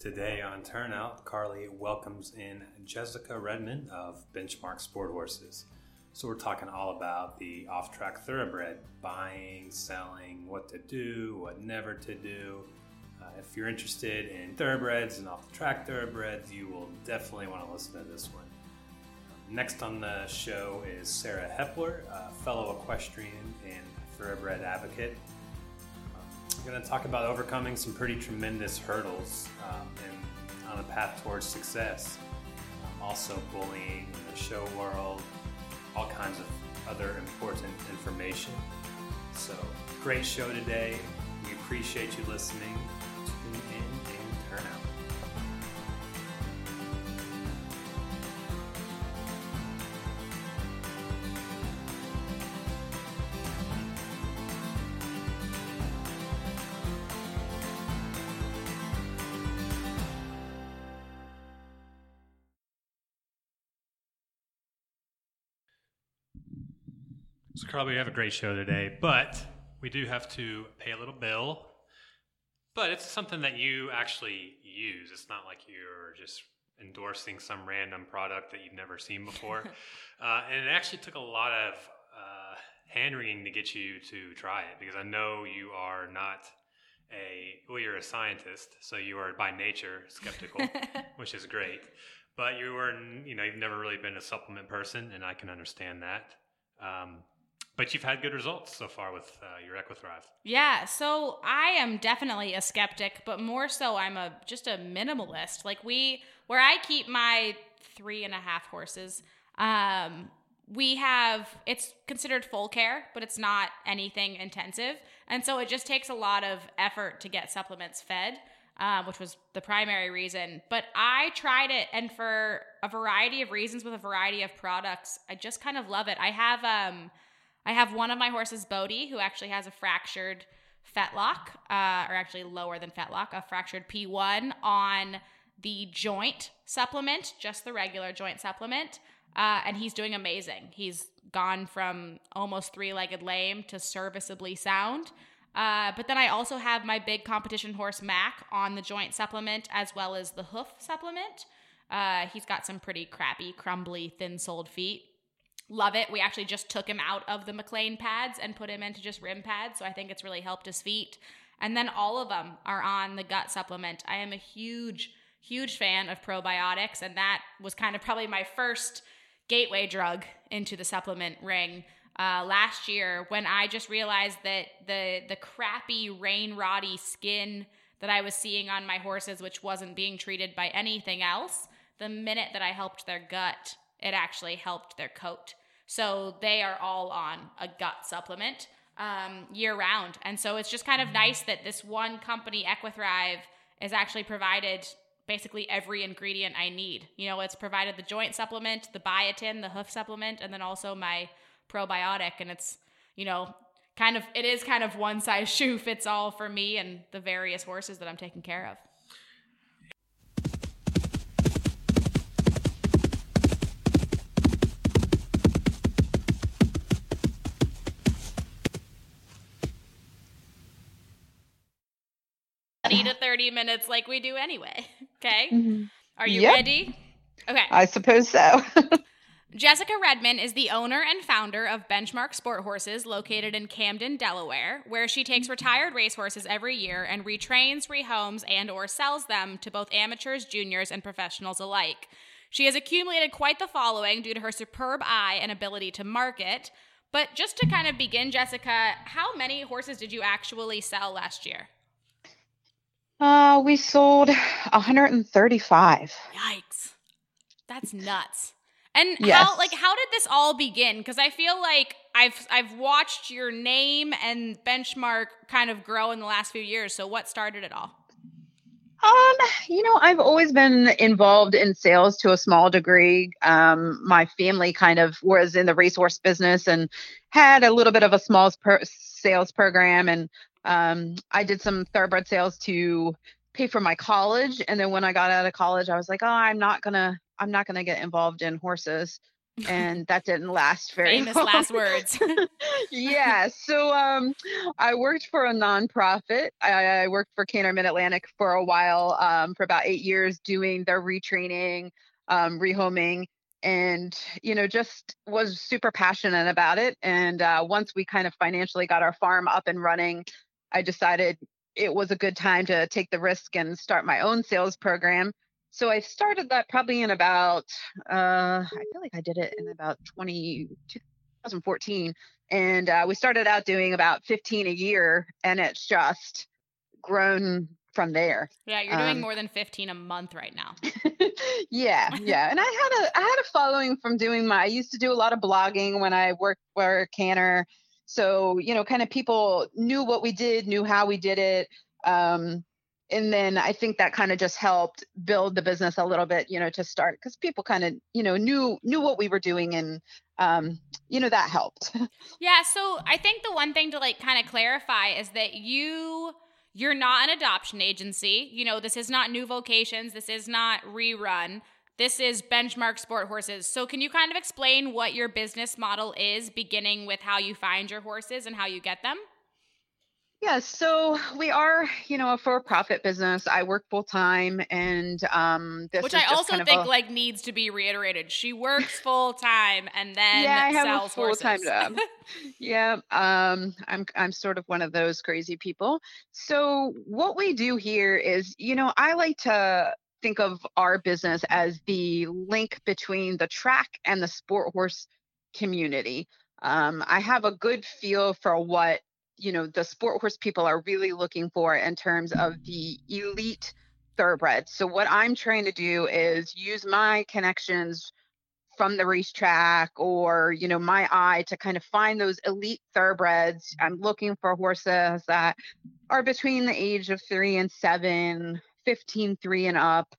Today on Turnout, Carly welcomes in Jessica Redmond of Benchmark Sport Horses. So, we're talking all about the off track thoroughbred buying, selling, what to do, what never to do. Uh, if you're interested in thoroughbreds and off the track thoroughbreds, you will definitely want to listen to this one. Next on the show is Sarah Hepler, a fellow equestrian and thoroughbred advocate. We're going to talk about overcoming some pretty tremendous hurdles um, and on a path towards success. Um, also, bullying in the show world, all kinds of other important information. So, great show today. We appreciate you listening. We have a great show today, but we do have to pay a little bill. But it's something that you actually use. It's not like you're just endorsing some random product that you've never seen before. uh, and it actually took a lot of uh, hand wringing to get you to try it because I know you are not a well, you're a scientist, so you are by nature skeptical, which is great. But you were, you know, you've never really been a supplement person, and I can understand that. Um, but you've had good results so far with uh, your Equithrive. Yeah, so I am definitely a skeptic, but more so I'm a just a minimalist. Like we, where I keep my three and a half horses, um, we have it's considered full care, but it's not anything intensive, and so it just takes a lot of effort to get supplements fed. Uh, which was the primary reason. But I tried it, and for a variety of reasons with a variety of products, I just kind of love it. I have um, I have one of my horses, Bodie, who actually has a fractured fetlock, uh, or actually lower than fetlock, a fractured P1 on the joint supplement, just the regular joint supplement. Uh, and he's doing amazing. He's gone from almost three legged lame to serviceably sound. Uh, but then I also have my big competition horse, Mac, on the joint supplement as well as the hoof supplement. Uh, he's got some pretty crappy, crumbly, thin soled feet. Love it. We actually just took him out of the McLean pads and put him into just rim pads. So I think it's really helped his feet. And then all of them are on the gut supplement. I am a huge, huge fan of probiotics. And that was kind of probably my first gateway drug into the supplement ring. Uh, last year, when I just realized that the the crappy rain roddy skin that I was seeing on my horses, which wasn't being treated by anything else, the minute that I helped their gut, it actually helped their coat. So they are all on a gut supplement um, year round. And so it's just kind of nice that this one company, Equithrive, is actually provided basically every ingredient I need. You know, it's provided the joint supplement, the biotin, the hoof supplement, and then also my probiotic. And it's, you know, kind of, it is kind of one size shoe fits all for me and the various horses that I'm taking care of. To 30 minutes like we do anyway. Okay. Mm-hmm. Are you yep. ready? Okay. I suppose so. Jessica Redmond is the owner and founder of Benchmark Sport Horses located in Camden, Delaware, where she takes retired racehorses every year and retrains, rehomes, and or sells them to both amateurs, juniors, and professionals alike. She has accumulated quite the following due to her superb eye and ability to market. But just to kind of begin, Jessica, how many horses did you actually sell last year? Uh, we sold 135. Yikes. That's nuts. And yes. how like how did this all begin? Because I feel like I've I've watched your name and benchmark kind of grow in the last few years. So what started it all? Um, you know, I've always been involved in sales to a small degree. Um, my family kind of was in the resource business and had a little bit of a small per- sales program and um, I did some thoroughbred sales to pay for my college, and then when I got out of college, I was like, oh, I'm not gonna, I'm not gonna get involved in horses. and that didn't last very Famous long. last words. yeah. So um, I worked for a nonprofit. I, I worked for CANTER Mid Atlantic for a while, um, for about eight years, doing their retraining, um, rehoming, and you know, just was super passionate about it. And uh, once we kind of financially got our farm up and running, I decided it was a good time to take the risk and start my own sales program. So I started that probably in about, uh, I feel like I did it in about 20, 2014. And uh, we started out doing about 15 a year, and it's just grown from there. Yeah, you're doing Um, more than 15 a month right now. yeah, yeah. And I had a I had a following from doing my I used to do a lot of blogging when I worked for CANTER. So, you know, kind of people knew what we did, knew how we did it. Um, and then I think that kind of just helped build the business a little bit, you know, to start because people kind of, you know, knew knew what we were doing and um, you know, that helped. Yeah, so I think the one thing to like kind of clarify is that you you're not an adoption agency. You know, this is not New Vocations, this is not ReRun. This is benchmark sport horses. So can you kind of explain what your business model is beginning with how you find your horses and how you get them? Yeah, so we are, you know, a for-profit business. I work full time, and um, this Which I also think a- like needs to be reiterated. She works full time and then yeah, I have a sells full time job. yeah, um, I'm I'm sort of one of those crazy people. So what we do here is, you know, I like to think of our business as the link between the track and the sport horse community. Um, I have a good feel for what you know the sport horse people are really looking for in terms of the elite thoroughbred. So what I'm trying to do is use my connections from the racetrack or you know my eye to kind of find those elite thoroughbreds i'm looking for horses that are between the age of three and seven 15 three and up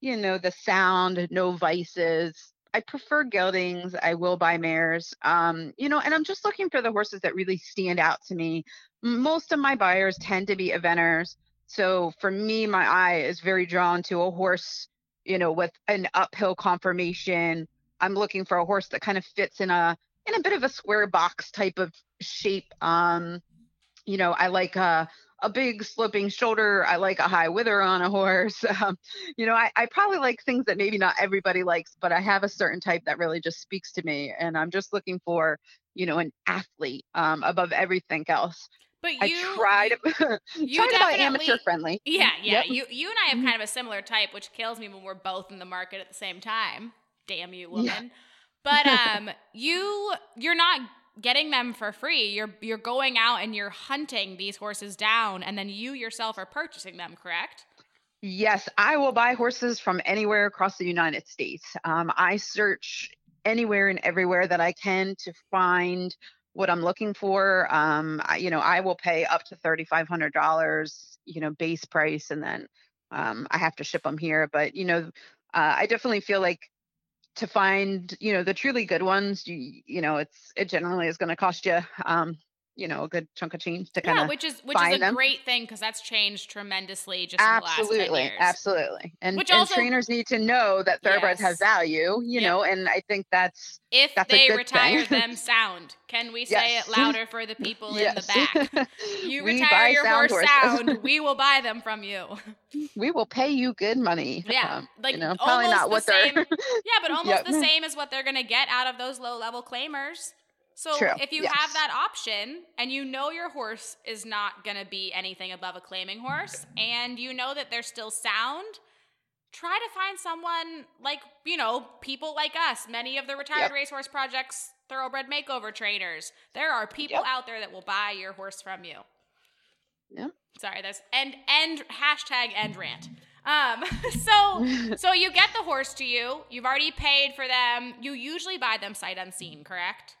you know the sound no vices. I prefer geldings. I will buy mares. Um you know and i'm just looking for the horses that really stand out to me. Most of my buyers tend to be eventers so for me my eye is very drawn to a horse you know with an uphill conformation. I'm looking for a horse that kind of fits in a in a bit of a square box type of shape. Um, you know, I like a a big sloping shoulder. I like a high wither on a horse. Um, you know, I, I probably like things that maybe not everybody likes, but I have a certain type that really just speaks to me. And I'm just looking for, you know, an athlete um, above everything else. But you I try to you try to buy amateur friendly. Yeah, yeah. Yep. You you and I have Mhm. kind of a similar type, which kills me when we're both in the market at the same time. Damn you, woman. Yeah. But um you you're not getting them for free. You're you're going out and you're hunting these horses down and then you yourself are purchasing them, correct? Yes, I will buy horses from anywhere across the United States. Um, I search anywhere and everywhere that I can to find what I'm looking for. Um, I, you know, I will pay up to thirty-five hundred dollars, you know, base price, and then um, I have to ship them here. But you know, uh, I definitely feel like to find, you know, the truly good ones, you you know, it's it generally is going to cost you, um, you know, a good chunk of change to kind Yeah, of which is which is a them. great thing because that's changed tremendously just in the last 10 absolutely absolutely and, Which and also- trainers need to know that thoroughbreds Yes. have value you know and i think that's If That's a they good retire them sound, can we say Yes. it louder for the people in the back? You retire your sound horse horses. sound, we will buy them from you. we will pay you good money Yeah, Um, like you know probably almost not the what same. they're Yeah, but almost Yep. the same as what they're gonna get out of those low level claimers. So True, if you yes. have that option and you know your horse is not gonna be anything above a claiming horse, and you know that they're still sound, try to find someone like you know people like us. Many of the retired Yep. racehorse projects, thoroughbred makeover trainers. There are people Yep. out there that will buy your horse from you. Yeah. Sorry, that's end end hashtag end rant. Um, so so you get the horse to you. You've already paid for them. You usually buy them sight unseen, correct?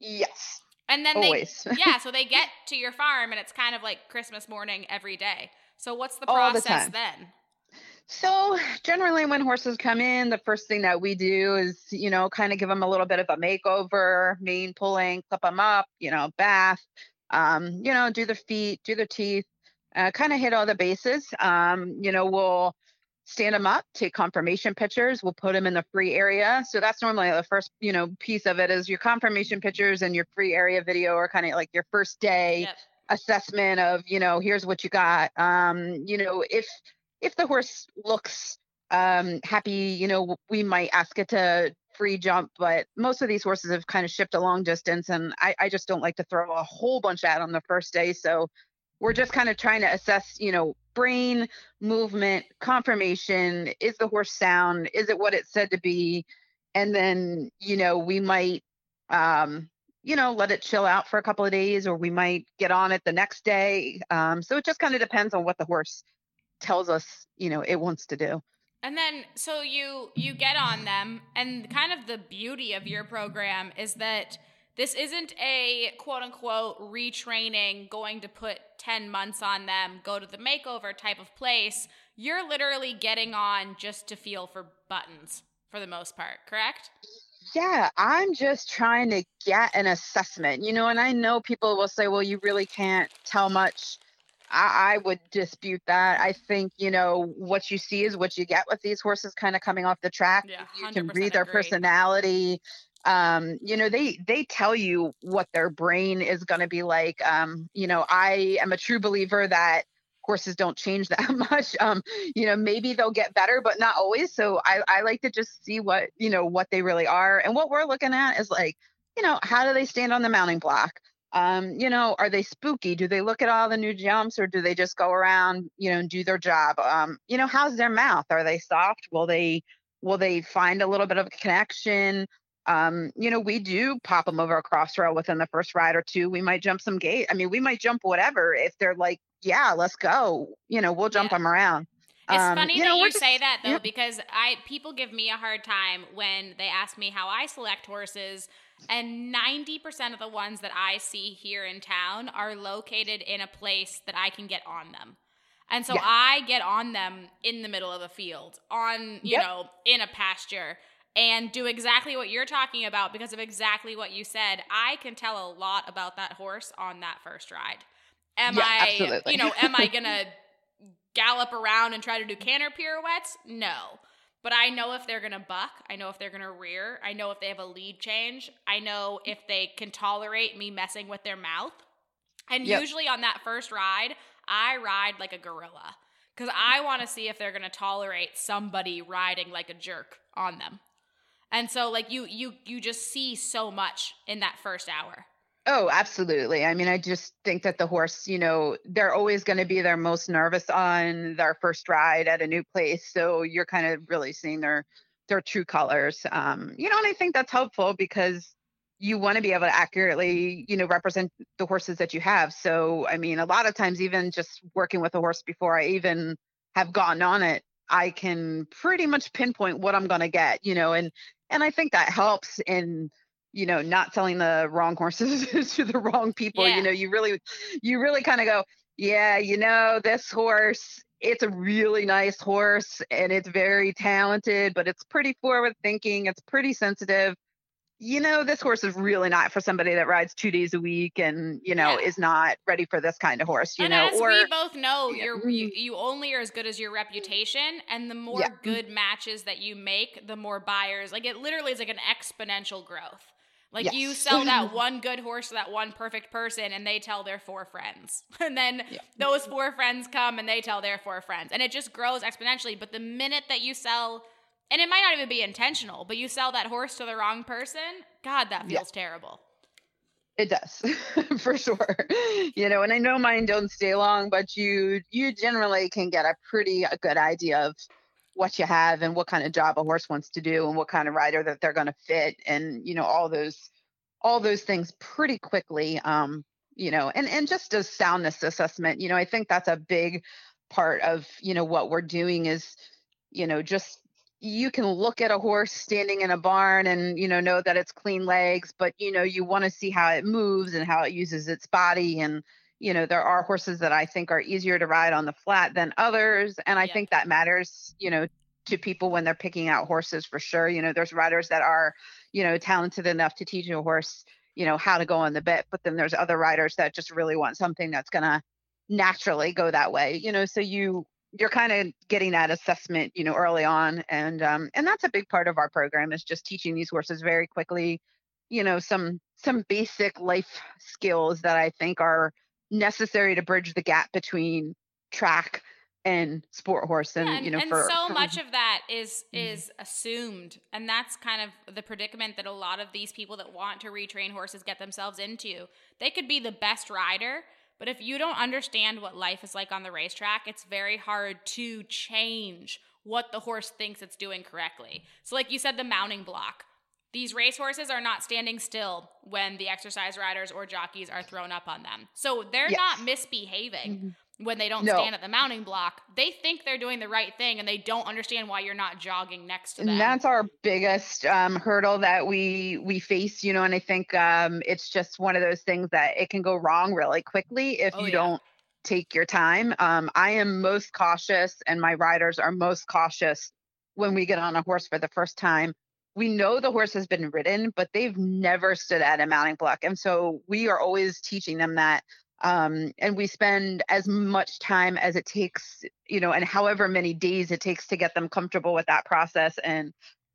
Yes And then always they yeah, so they get to your farm and it's kind of like Christmas morning every day. So what's the All the process then? So generally, when horses come in, the first thing that we do is, you know, kind of give them a little bit of a makeover, mane pulling, clip them up, you know, bath, um, you know, do the feet, do the teeth, uh, kind of hit all the bases. Um, you know, we'll stand them up, take conformation pictures. We'll put them in the free area. So that's normally the first, you know, piece of it is your conformation pictures and your free area video or kind of like your first day yep. assessment of, you know, here's what you got. Um, you know, if if the horse looks um happy, you know, we might ask it to free jump, but most of these horses have kind of shipped a long distance and I, I just don't like to throw a whole bunch out on the first day. So we're just kind of trying to assess, you know, brain movement, conformation. Is the horse sound? Is it what it's said to be? And then, you know, we might, um, you know, let it chill out for a couple of days, or we might get on it the next day. Um, so it just kind of depends on what the horse tells us, you know, it wants to do. And then so you you get on them and kind of the beauty of your program is that this isn't a quote unquote retraining, going to put 10 months on them, go to the makeover type of place. You're literally getting on just to feel for buttons for the most part, correct? Yeah, I'm just trying to get an assessment, you know, and I know people will say, well, you really can't tell much. I, I would dispute that. I think, you know, what you see is what you get with these horses kind of coming off the track. Yeah, you can read their agree. personality um, you know they they tell you what their brain is going to be like um, you know i am a true believer that horses don't change that much um, you know maybe they'll get better but not always so I, I like to just see what you know what they really are and what we're looking at is like you know how do they stand on the mounting block? Um, you know are they spooky? Do they look at all the new jumps or do they just go around you know and do their job? Um, you know how's their mouth? Are they soft? Will they will they find a little bit of a connection um, you know, we do pop them over a cross rail within the first ride or two. We might jump some gate. I mean, we might jump whatever if they're like, yeah, let's go. You know, we'll jump yeah. them around. It's um, funny you that know, you just, say that though, yeah. because I people give me a hard time when they ask me how I select horses, and ninety percent of the ones that I see here in town are located in a place that I can get on them. And so yeah. I get on them in the middle of a field, on, you yep. know, in a pasture and do exactly what you're talking about because of exactly what you said. I can tell a lot about that horse on that first ride. Am yeah, I, absolutely. you know, am I going to gallop around and try to do canter pirouettes? No. But I know if they're going to buck. I know if they're going to rear. I know if they have a lead change. I know if they can tolerate me messing with their mouth. And yep. usually on that first ride, I ride like a gorilla because I want to see if they're going to tolerate somebody riding like a jerk on them. And so like you you you just see so much in that first hour. Oh, absolutely. I mean, I just think that the horse, you know, they're always going to be their most nervous on their first ride at a new place. So you're kind of really seeing their their true colors. Um, you know, and I think that's helpful because you want to be able to accurately, you know, represent the horses that you have. So, I mean, a lot of times, even just working with a horse before I even have gotten on it, I can pretty much pinpoint what I'm going to get, you know, and and I think that helps in you know not selling the wrong horses to the wrong people. Yeah. You know, you really you really kind of go, yeah, you know, this horse it's a really nice horse and it's very talented, but it's pretty forward thinking, it's pretty sensitive you know, this horse is really not for somebody that rides two days a week and, you know, yeah. is not ready for this kind of horse, you and know. As or, we both know, yeah. you're, you, you only are as good as your reputation. And the more yeah. good matches that you make, the more buyers. Like it literally is like an exponential growth. Like yes. you sell that one good horse to that one perfect person and they tell their four friends. And then those four friends come and they tell their four friends. And it just grows exponentially. But the minute that you sell and it might not even be intentional, but you sell that horse to the wrong person, God, that feels yeah. terrible. It does, for sure. You know, and I know mine don't stay long, but you you generally can get a pretty a good idea of what you have and what kind of job a horse wants to do and what kind of rider that they're going to fit and you know all those all those things pretty quickly um you know and and just a soundness assessment you know i think that's a big part of you know what we're doing is you know just you can look at a horse standing in a barn and you know know that it's clean legs but you know you want to see how it moves and how it uses its body and you know there are horses that i think are easier to ride on the flat than others and i yeah. think that matters you know to people when they're picking out horses for sure you know there's riders that are you know talented enough to teach a horse you know how to go on the bit but then there's other riders that just really want something that's going to naturally go that way you know so you you're kind of getting that assessment, you know, early on, and um, and that's a big part of our program is just teaching these horses very quickly, you know, some some basic life skills that I think are necessary to bridge the gap between track and sport horse and Yeah, and, you know and for, so for- much of that is Mhm. is assumed and that's kind of the predicament that a lot of these people that want to retrain horses get themselves into they could be the best rider but if you don't understand what life is like on the racetrack it's very hard to change what the horse thinks it's doing correctly so like you said the mounting block these racehorses are not standing still when the exercise riders or jockeys are thrown up on them so they're Yes. not misbehaving Mhm. When they don't No. stand at the mounting block, they think they're doing the right thing and they don't understand why you're not jogging next to them. and that's our biggest um, hurdle that we we face you know and i think um, it's just one of those things that it can go wrong really quickly if Oh, you yeah. don't take your time um, i am most cautious and my riders are most cautious when we get on a horse for the first time we know the horse has been ridden but they've never stood at a mounting block and so we are always teaching them that um, and we spend as much time as it takes you know and however many days it takes to get them comfortable with that process. And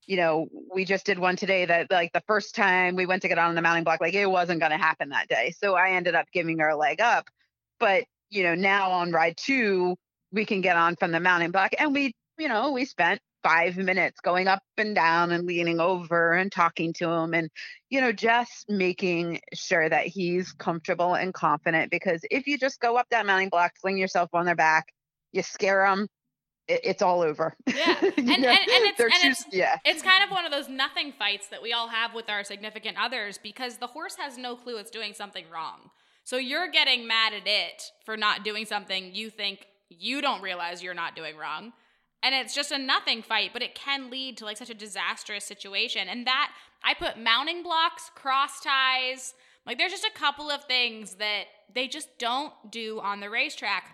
you know we just did one today that like the first time we went to get on the mounting block like it wasn't going to happen that day. So i ended up giving her a leg up. But you know now on ride two we can get on from the mounting block. And we you know we spent five minutes going up and down and leaning over and talking to him and you know just making sure that he's comfortable and confident because if you just go up that mounting block fling yourself on their back you scare them it, it's all over Yeah. And- and- and it's- and it's- yeah It's kind of one of those nothing fights that we all have with our significant others because the horse has no clue it's doing something wrong. So you're getting mad at it for not doing something you think you don't realize you're not doing wrong. And it's just a nothing fight, but it can lead to like such a disastrous situation. And that I put mounting blocks, cross ties, like there's just a couple of things that they just don't do on the racetrack.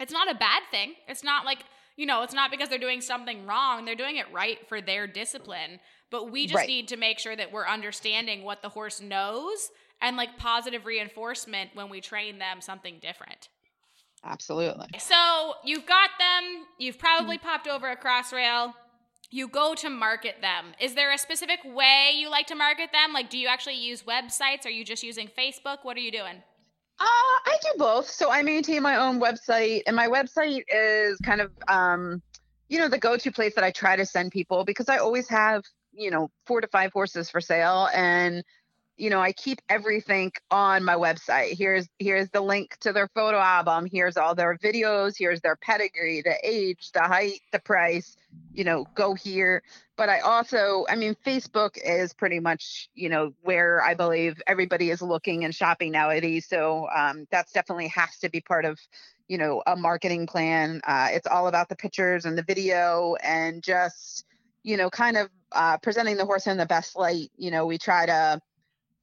It's not a bad thing. It's not like, you know, it's not because they're doing something wrong. They're doing it right for their discipline. But we just Right. need to make sure that we're understanding what the horse knows and like positive reinforcement when we train them something different. Absolutely So you've got them, you've probably Mm-hmm. popped over a cross rail. You go to market them. Is there a specific way you like to market them? Like, do you actually use websites? Are you just using Facebook? What are you doing? Uh, I do both. So I maintain my own website, and my website is kind of, um, you know, the go-to place that I try to send people because I always have, you know, four to five horses for sale, and you know, I keep everything on my website. Here's here's the link to their photo album. Here's all their videos. Here's their pedigree, the age, the height, the price. You know, go here. But I also, I mean, Facebook is pretty much, you know, where I believe everybody is looking and shopping nowadays. So um, that's definitely has to be part of, you know, a marketing plan. Uh, it's all about the pictures and the video and just, you know, kind of uh, presenting the horse in the best light. You know, we try to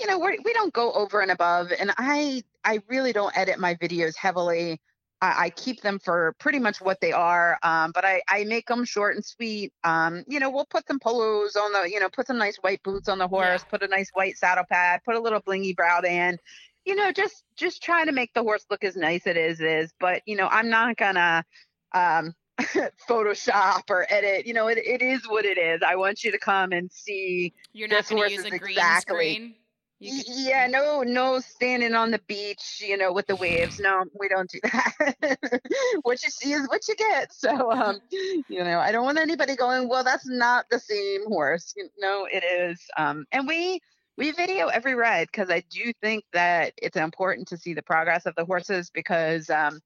you know we're, we don't go over and above and i i really don't edit my videos heavily. I, I keep them for pretty much what they are um, but i i make them short and sweet. Um, you know we'll put some polos on the you know put some nice white boots on the horse put a nice white saddle pad put a little blingy brow band you know just just try to make the horse look as nice as it is is. But you know i'm not gonna um photoshop or edit you know it, it is what it is. I want you to come and see You're not going to use a green exactly- screen. Y- yeah, no, no standing on the beach, you know, with the waves. No, we don't do that. what you see is what you get. So, um, you know, I don't want anybody going, well, that's not the same horse. You know, it is. Um, and we we video every ride because I do think that it's important to see the progress of the horses because, um,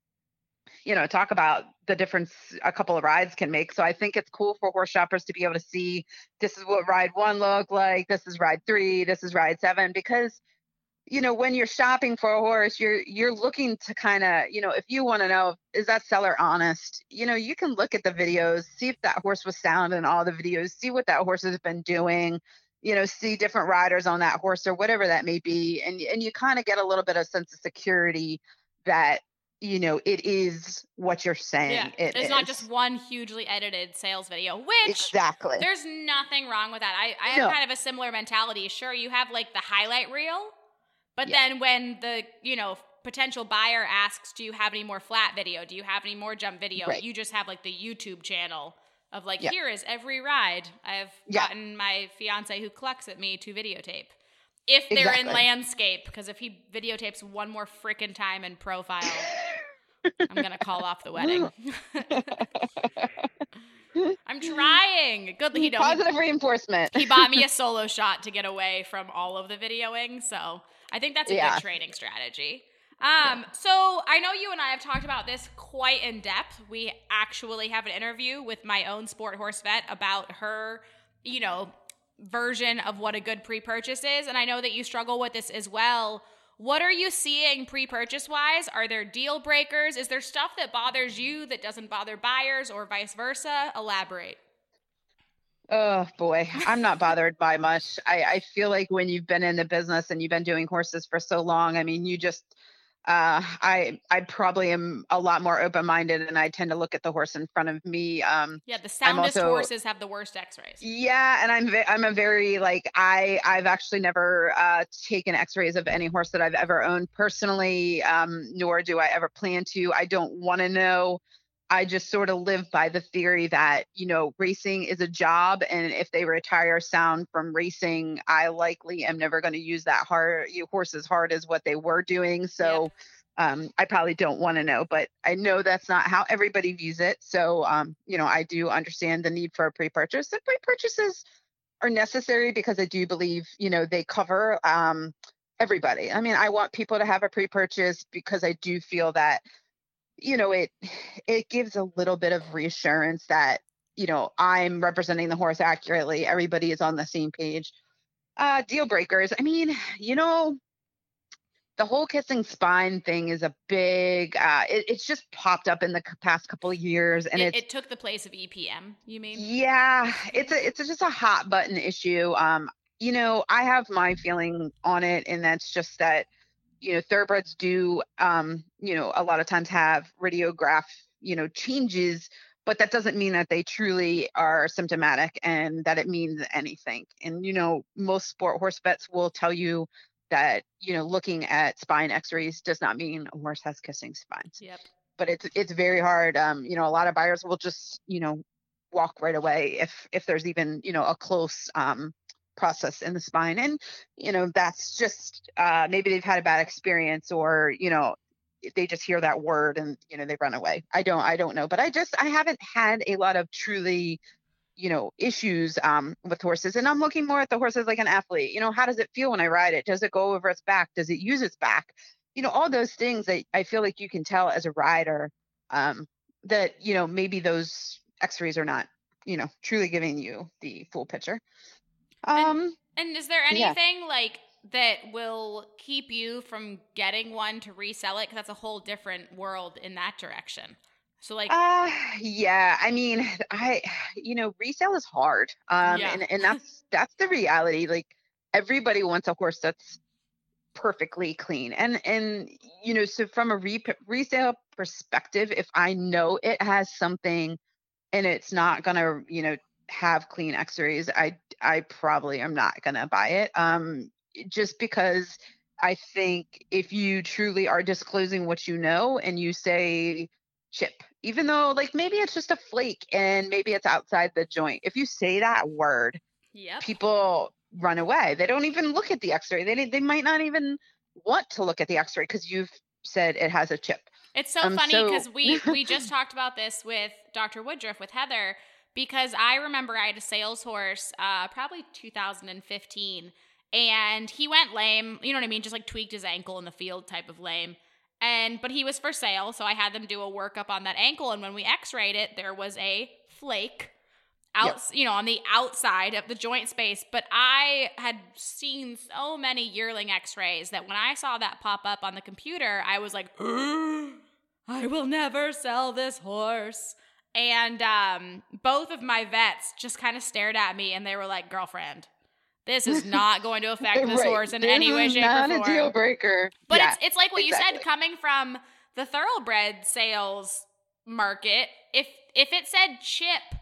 you know, talk about the difference a couple of rides can make. So I think it's cool for horse shoppers to be able to see this is what ride one looked like, this is ride three, this is ride seven, because you know when you're shopping for a horse you're you're looking to kind of you know if you want to know is that seller honest you know you can look at the videos see if that horse was sound in all the videos see what that horse has been doing you know see different riders on that horse or whatever that may be and and you kind of get a little bit of sense of security that you know it is what you're saying yeah, it it's not just one hugely edited sales video, which exactly there's nothing wrong with that. I, I have No. kind of a similar mentality. Sure, you have like the highlight reel, but Yeah. then when the, you know, potential buyer asks, "Do you have any more flat video? Do you have any more jump video?" Right. You just have like the YouTube channel of like, Yeah. "Here is every ride I've gotten my fiance who clucks at me to videotape." If they're in landscape, because if he videotapes one more freaking time in profile, I'm gonna call off the wedding. I'm trying. Good, he don't. Positive reinforcement. He bought me a Soloshot to get away from all of the videoing, so I think that's a Yeah. good training strategy. Um, so I know you and I have talked about this quite in depth. We actually have an interview with my own sport horse vet about her, you know, version of what a good pre-purchase is, and I know that you struggle with this as well. What are you seeing pre-purchase wise? Are there deal breakers? Is there stuff that bothers you that doesn't bother buyers or vice versa? Elaborate. Oh boy, I'm not bothered by much. I, I feel like when you've been in the business and you've been doing horses for so long, I mean, you just, uh, I, I probably am a lot more open-minded, and I tend to look at the horse in front of me. Um, Yeah, the soundest also- horses have the worst X-rays. yeah, and I'm, I'm a very like I, I've actually never uh, taken X-rays of any horse that I've ever owned personally, um, nor do I ever plan to. I don't want to know. I just sort of live by the theory that, you know, racing is a job. And if they retire sound from racing, I likely am never going to use that hard horse as hard as what they were doing. So um, I probably don't want to know, but I know that's not how everybody views it. So, um, you know, I do understand the need for a pre-purchase. The pre-purchases are necessary because I do believe, you know, they cover um, everybody. I mean, I want people to have a pre-purchase because I do feel that you know it it gives a little bit of reassurance that you know i'm representing the horse accurately everybody is on the same page uh deal breakers i mean you know the whole kissing spine thing is a big uh it, it's just popped up in the past couple of years and it, it took the place of EPM. You mean? yeah, it's a it's a, just a hot button issue. Um, you know, I have my feeling on it, and that's just that, you know, thoroughbreds do, um, you know, a lot of times have radiograph, you know, changes, but that doesn't mean that they truly are symptomatic and that it means anything. And you know, most sport horse vets will tell you that, you know, looking at spine X-rays does not mean a horse has kissing spines Yep. but it's it's very hard. Um, you know, a lot of buyers will just you know walk right away if if there's even you know a close um process in the spine, and you know that's just uh, maybe they've had a bad experience or you know they just hear that word and you know they run away. I don't I don't know, but I just I haven't had a lot of truly you know issues um with horses. And i'm looking more at the horses like an athlete. You know how does it feel when i ride it? Does it go over its back? Does it use its back? You know all those things that i feel like you can tell as a rider um that you know maybe those x-rays are not you know truly giving you the full picture um And is there Yeah. anything like that will keep you from getting one to resell it? Because that's a whole different world in that direction. So like, uh yeah i mean i you know resale is hard um Yeah. and, and that's that's the reality like everybody wants a horse that's perfectly clean and and you know so from a re- resale perspective if i know it has something and it's not gonna you know have clean x-rays i i probably am not gonna buy it um just because i think if you truly are disclosing what you know and you say chip even though like maybe it's just a flake and maybe it's outside the joint if you say that word yep. people run away. They don't even look at the X-ray. They they might not even want to look at the X-ray because you've said it has a chip. It's so Um, funny so- because we we just talked about this with Dr. Woodruff with Heather because I remember I had a sales horse, uh, probably 2015, and he went lame. You know what I mean? Just like tweaked his ankle in the field, type of lame. And but he was for sale, so I had them do a workup on that ankle. And when we X-rayed it, there was a flake out, you know, on the outside of the joint space. But I had seen so many yearling X-rays that when I saw that pop up on the computer, I was like, I will never sell this horse. And um, both of my vets just kind of stared at me and they were like, girlfriend, this is not going to affect this Right. horse in This any way, shape, not or a deal breaker. But Yeah, it's it's like what you said, coming from the thoroughbred sales market. If if it said chip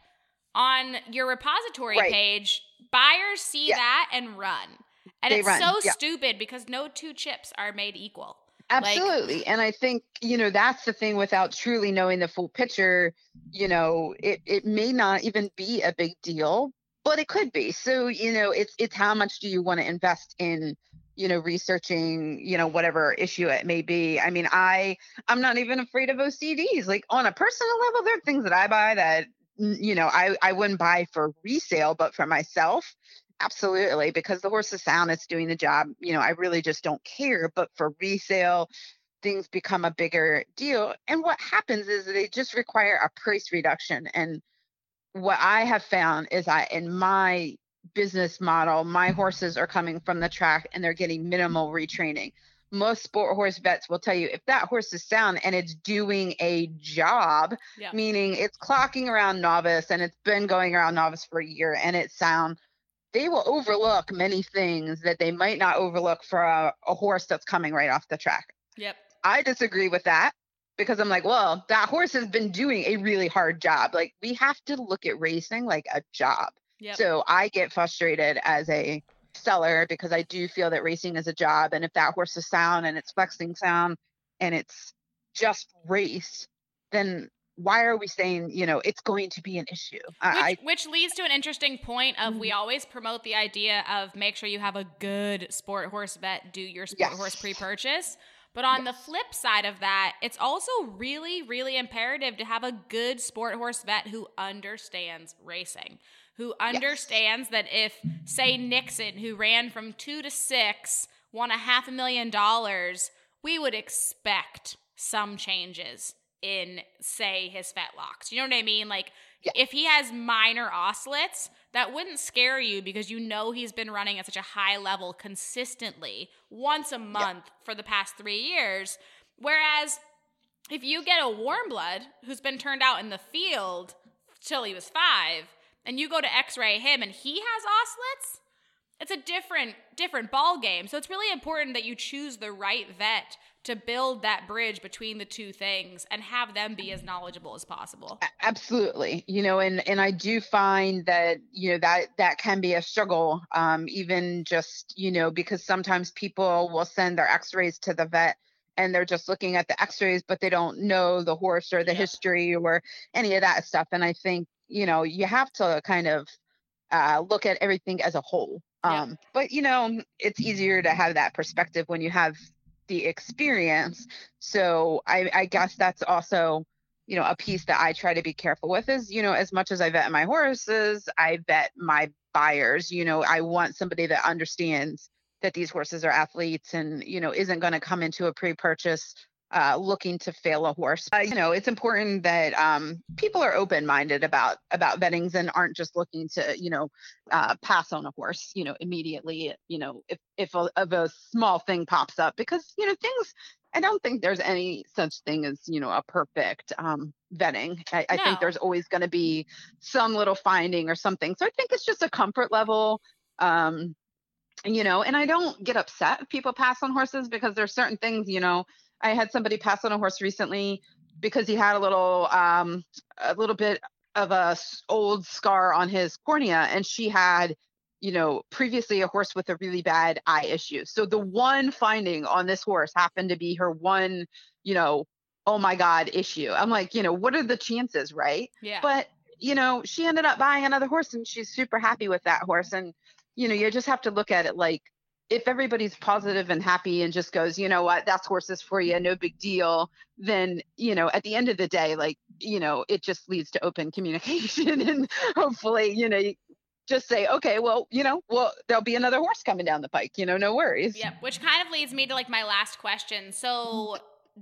on your repository Right. page, buyers see Yeah. that and run. And They it's run, so yeah. stupid because no two chips are made equal. Absolutely. Like, and I think, you know, that's the thing without truly knowing the full picture, you know, it, it may not even be a big deal, but it could be. So, you know, it's it's how much do you want to invest in, you know, researching, you know, whatever issue it may be. I mean, I I'm not even afraid of OCDs. Like on a personal level, there are things that I buy that you know, I I wouldn't buy for resale, but for myself, Absolutely, because the horse is sound, it's doing the job. You know, I really just don't care. But for resale, things become a bigger deal. And what happens is they just require a price reduction. And what I have found is that in my business model, my horses are coming from the track and they're getting minimal retraining. Most sport horse vets will tell you if that horse is sound and it's doing a job, meaning it's clocking around novice and it's been going around novice for a year and it's sound they will overlook many things that they might not overlook for a, a horse that's coming right off the track. Yep. I disagree with that because I'm like, well, that horse has been doing a really hard job. Like we have to look at racing like a job. Yep. So I get frustrated as a seller because I do feel that racing is a job. And if that horse is sound and it's flexing sound and it's just race, then why are we saying you know it's going to be an issue which, I, which leads to an interesting point of mm-hmm. we always promote the idea of make sure you have a good sport horse vet do your sport yes. horse pre-purchase but on yes. the flip side of that it's also really really imperative to have a good sport horse vet who understands racing who understands yes. that if say nixon who ran from two to six won a half a million dollars we would expect some changes in say his fetlocks. You know what I mean? Like yeah. if he has minor osselets, that wouldn't scare you because you know he's been running at such a high level consistently once a month yeah. for the past 3 years. Whereas if you get a warm blood who's been turned out in the field till he was 5 and you go to x-ray him and he has osselets, it's a different different ball game. So it's really important that you choose the right vet to build that bridge between the two things and have them be as knowledgeable as possible absolutely you know and and i do find that you know that that can be a struggle um even just you know because sometimes people will send their x-rays to the vet and they're just looking at the x-rays but they don't know the horse or the yeah. history or any of that stuff and i think you know you have to kind of uh, look at everything as a whole um, yeah. but you know it's easier to have that perspective when you have the experience. So I, I guess that's also, you know, a piece that I try to be careful with is, you know, as much as I vet my horses, I vet my buyers. You know, I want somebody that understands that these horses are athletes and, you know, isn't going to come into a pre-purchase uh, looking to fail a horse. Uh, you know, it's important that um, people are open-minded about about vettings and aren't just looking to, you know, uh, pass on a horse, you know, immediately. You know, if if a, if a small thing pops up, because you know things. I don't think there's any such thing as you know a perfect um, vetting. I, I no. think there's always going to be some little finding or something. So I think it's just a comfort level. Um, you know, and I don't get upset if people pass on horses because there's certain things, you know, I had somebody pass on a horse recently because he had a little um, a little bit of a old scar on his cornea, and she had you know previously a horse with a really bad eye issue. So the one finding on this horse happened to be her one you know oh my god issue. I'm like you know what are the chances, right? Yeah. But you know she ended up buying another horse and she's super happy with that horse and you know you just have to look at it like if everybody's positive and happy and just goes, you know what, that's horses for you, no big deal, then, you know, at the end of the day, like, you know, it just leads to open communication and hopefully, you know, just say, okay, well, you know, well, there'll be another horse coming down the pike, you know, no worries. Yep. Which kind of leads me to like my last question. So,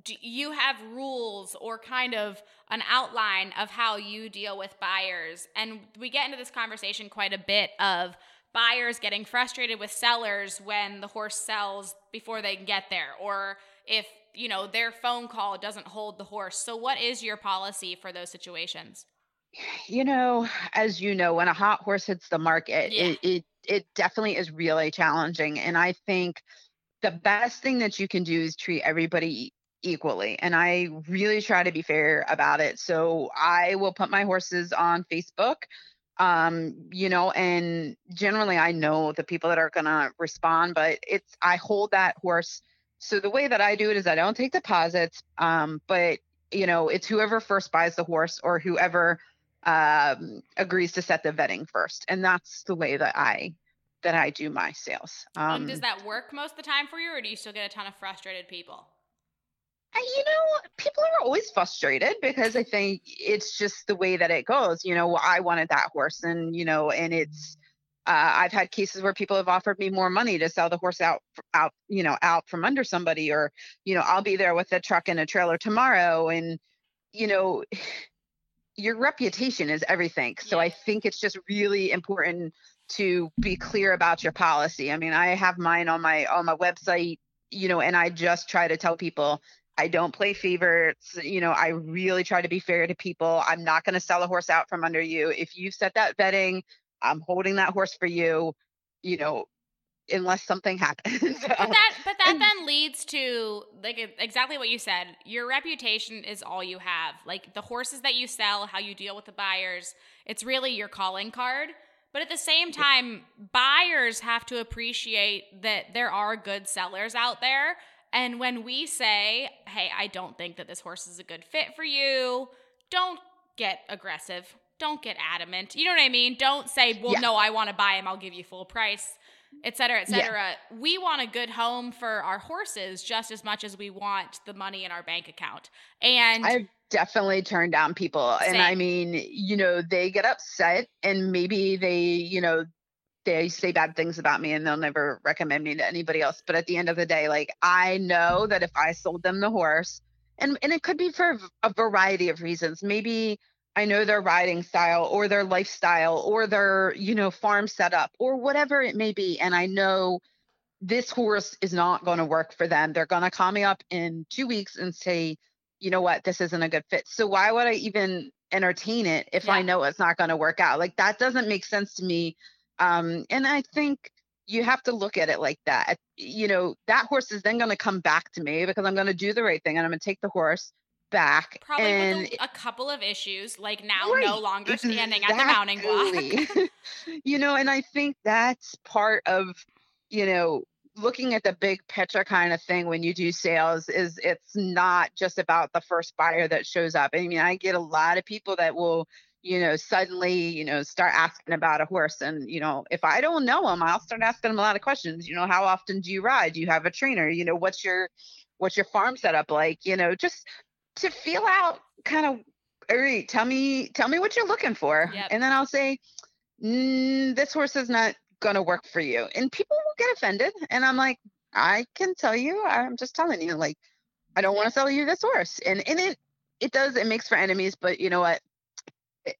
do you have rules or kind of an outline of how you deal with buyers? And we get into this conversation quite a bit of buyers getting frustrated with sellers when the horse sells before they can get there or if you know their phone call doesn't hold the horse. So what is your policy for those situations? You know as you know when a hot horse hits the market yeah. it, it it definitely is really challenging. And i think the best thing that you can do is treat everybody equally. And i really try to be fair about it. So i will put my horses on facebook um you know and generally i know the people that are going to respond but it's i hold that horse So the way that I do it is I don't take deposits, um, but you know, it's whoever first buys the horse or whoever um, agrees to set the vetting first, and that's the way that I that I do my sales. Um, does that work most of the time for you, or do you still get a ton of frustrated people? You know, people are always frustrated because I think it's just the way that it goes. You know, I wanted that horse, and you know, and it's. Uh, I've had cases where people have offered me more money to sell the horse out, out, you know, out from under somebody, or you know, I'll be there with a truck and a trailer tomorrow, and you know, your reputation is everything. So I think it's just really important to be clear about your policy. I mean, I have mine on my on my website, you know, and I just try to tell people I don't play favorites. You know, I really try to be fair to people. I'm not going to sell a horse out from under you. If you set that betting, I'm holding that horse for you. You know, unless something happens. but that but that then leads to like exactly what you said. Your reputation is all you have. Like the horses that you sell, how you deal with the buyers, it's really your calling card. But at the same time, buyers have to appreciate that there are good sellers out there. And when we say, hey, I don't think that this horse is a good fit for you, don't get aggressive. Don't get adamant. You know what I mean? Don't say, well, yeah. no, I want to buy him. I'll give you full price et cetera, et cetera. Yeah. We want a good home for our horses just as much as we want the money in our bank account. And I've definitely turned down people. Same. And I mean, you know, they get upset and maybe they, you know, they say bad things about me and they'll never recommend me to anybody else. But at the end of the day, like I know that if I sold them the horse, and and it could be for a variety of reasons. Maybe I know their riding style or their lifestyle or their, you know, farm setup or whatever it may be. And I know this horse is not going to work for them. They're going to call me up in two weeks and say, you know what, this isn't a good fit. So why would I even entertain it if yeah. I know it's not going to work out? Like that doesn't make sense to me. Um, and I think you have to look at it like that. You know, that horse is then going to come back to me because I'm going to do the right thing and I'm going to take the horse back. Probably and with a, a, couple of issues, like now right, no longer standing exactly. at the mounting block. you know, and I think that's part of, you know, looking at the big picture kind of thing when you do sales is it's not just about the first buyer that shows up. I mean, I get a lot of people that will you know, suddenly, you know, start asking about a horse. And, you know, if I don't know them, I'll start asking them a lot of questions. You know, how often do you ride? Do you have a trainer? You know, what's your what's your farm setup like? You know, just to feel out kind of all right tell me tell me what you're looking for yep. and then i'll say mm, this horse is not going to work for you and people will get offended and i'm like i can tell you i'm just telling you like i don't want to sell you this horse and and it it does it makes for enemies but you know what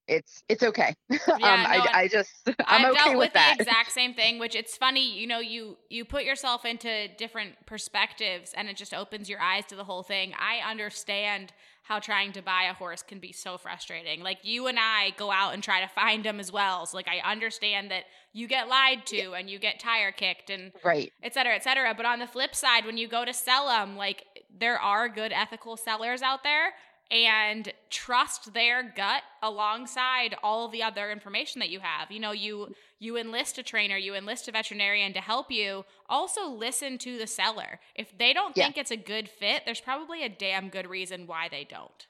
it's it's okay. Yeah, um, no, I, I just I'm I've okay dealt with, with that. the exact same thing. Which it's funny, you know, you you put yourself into different perspectives, and it just opens your eyes to the whole thing. I understand how trying to buy a horse can be so frustrating. Like you and I go out and try to find them as well. So like I understand that you get lied to yeah. and you get tire kicked and right, et cetera, et cetera. But on the flip side, when you go to sell them, like there are good ethical sellers out there and trust their gut alongside all of the other information that you have. You know, you you enlist a trainer, you enlist a veterinarian to help you. Also listen to the seller. If they don't yeah. think it's a good fit, there's probably a damn good reason why they don't.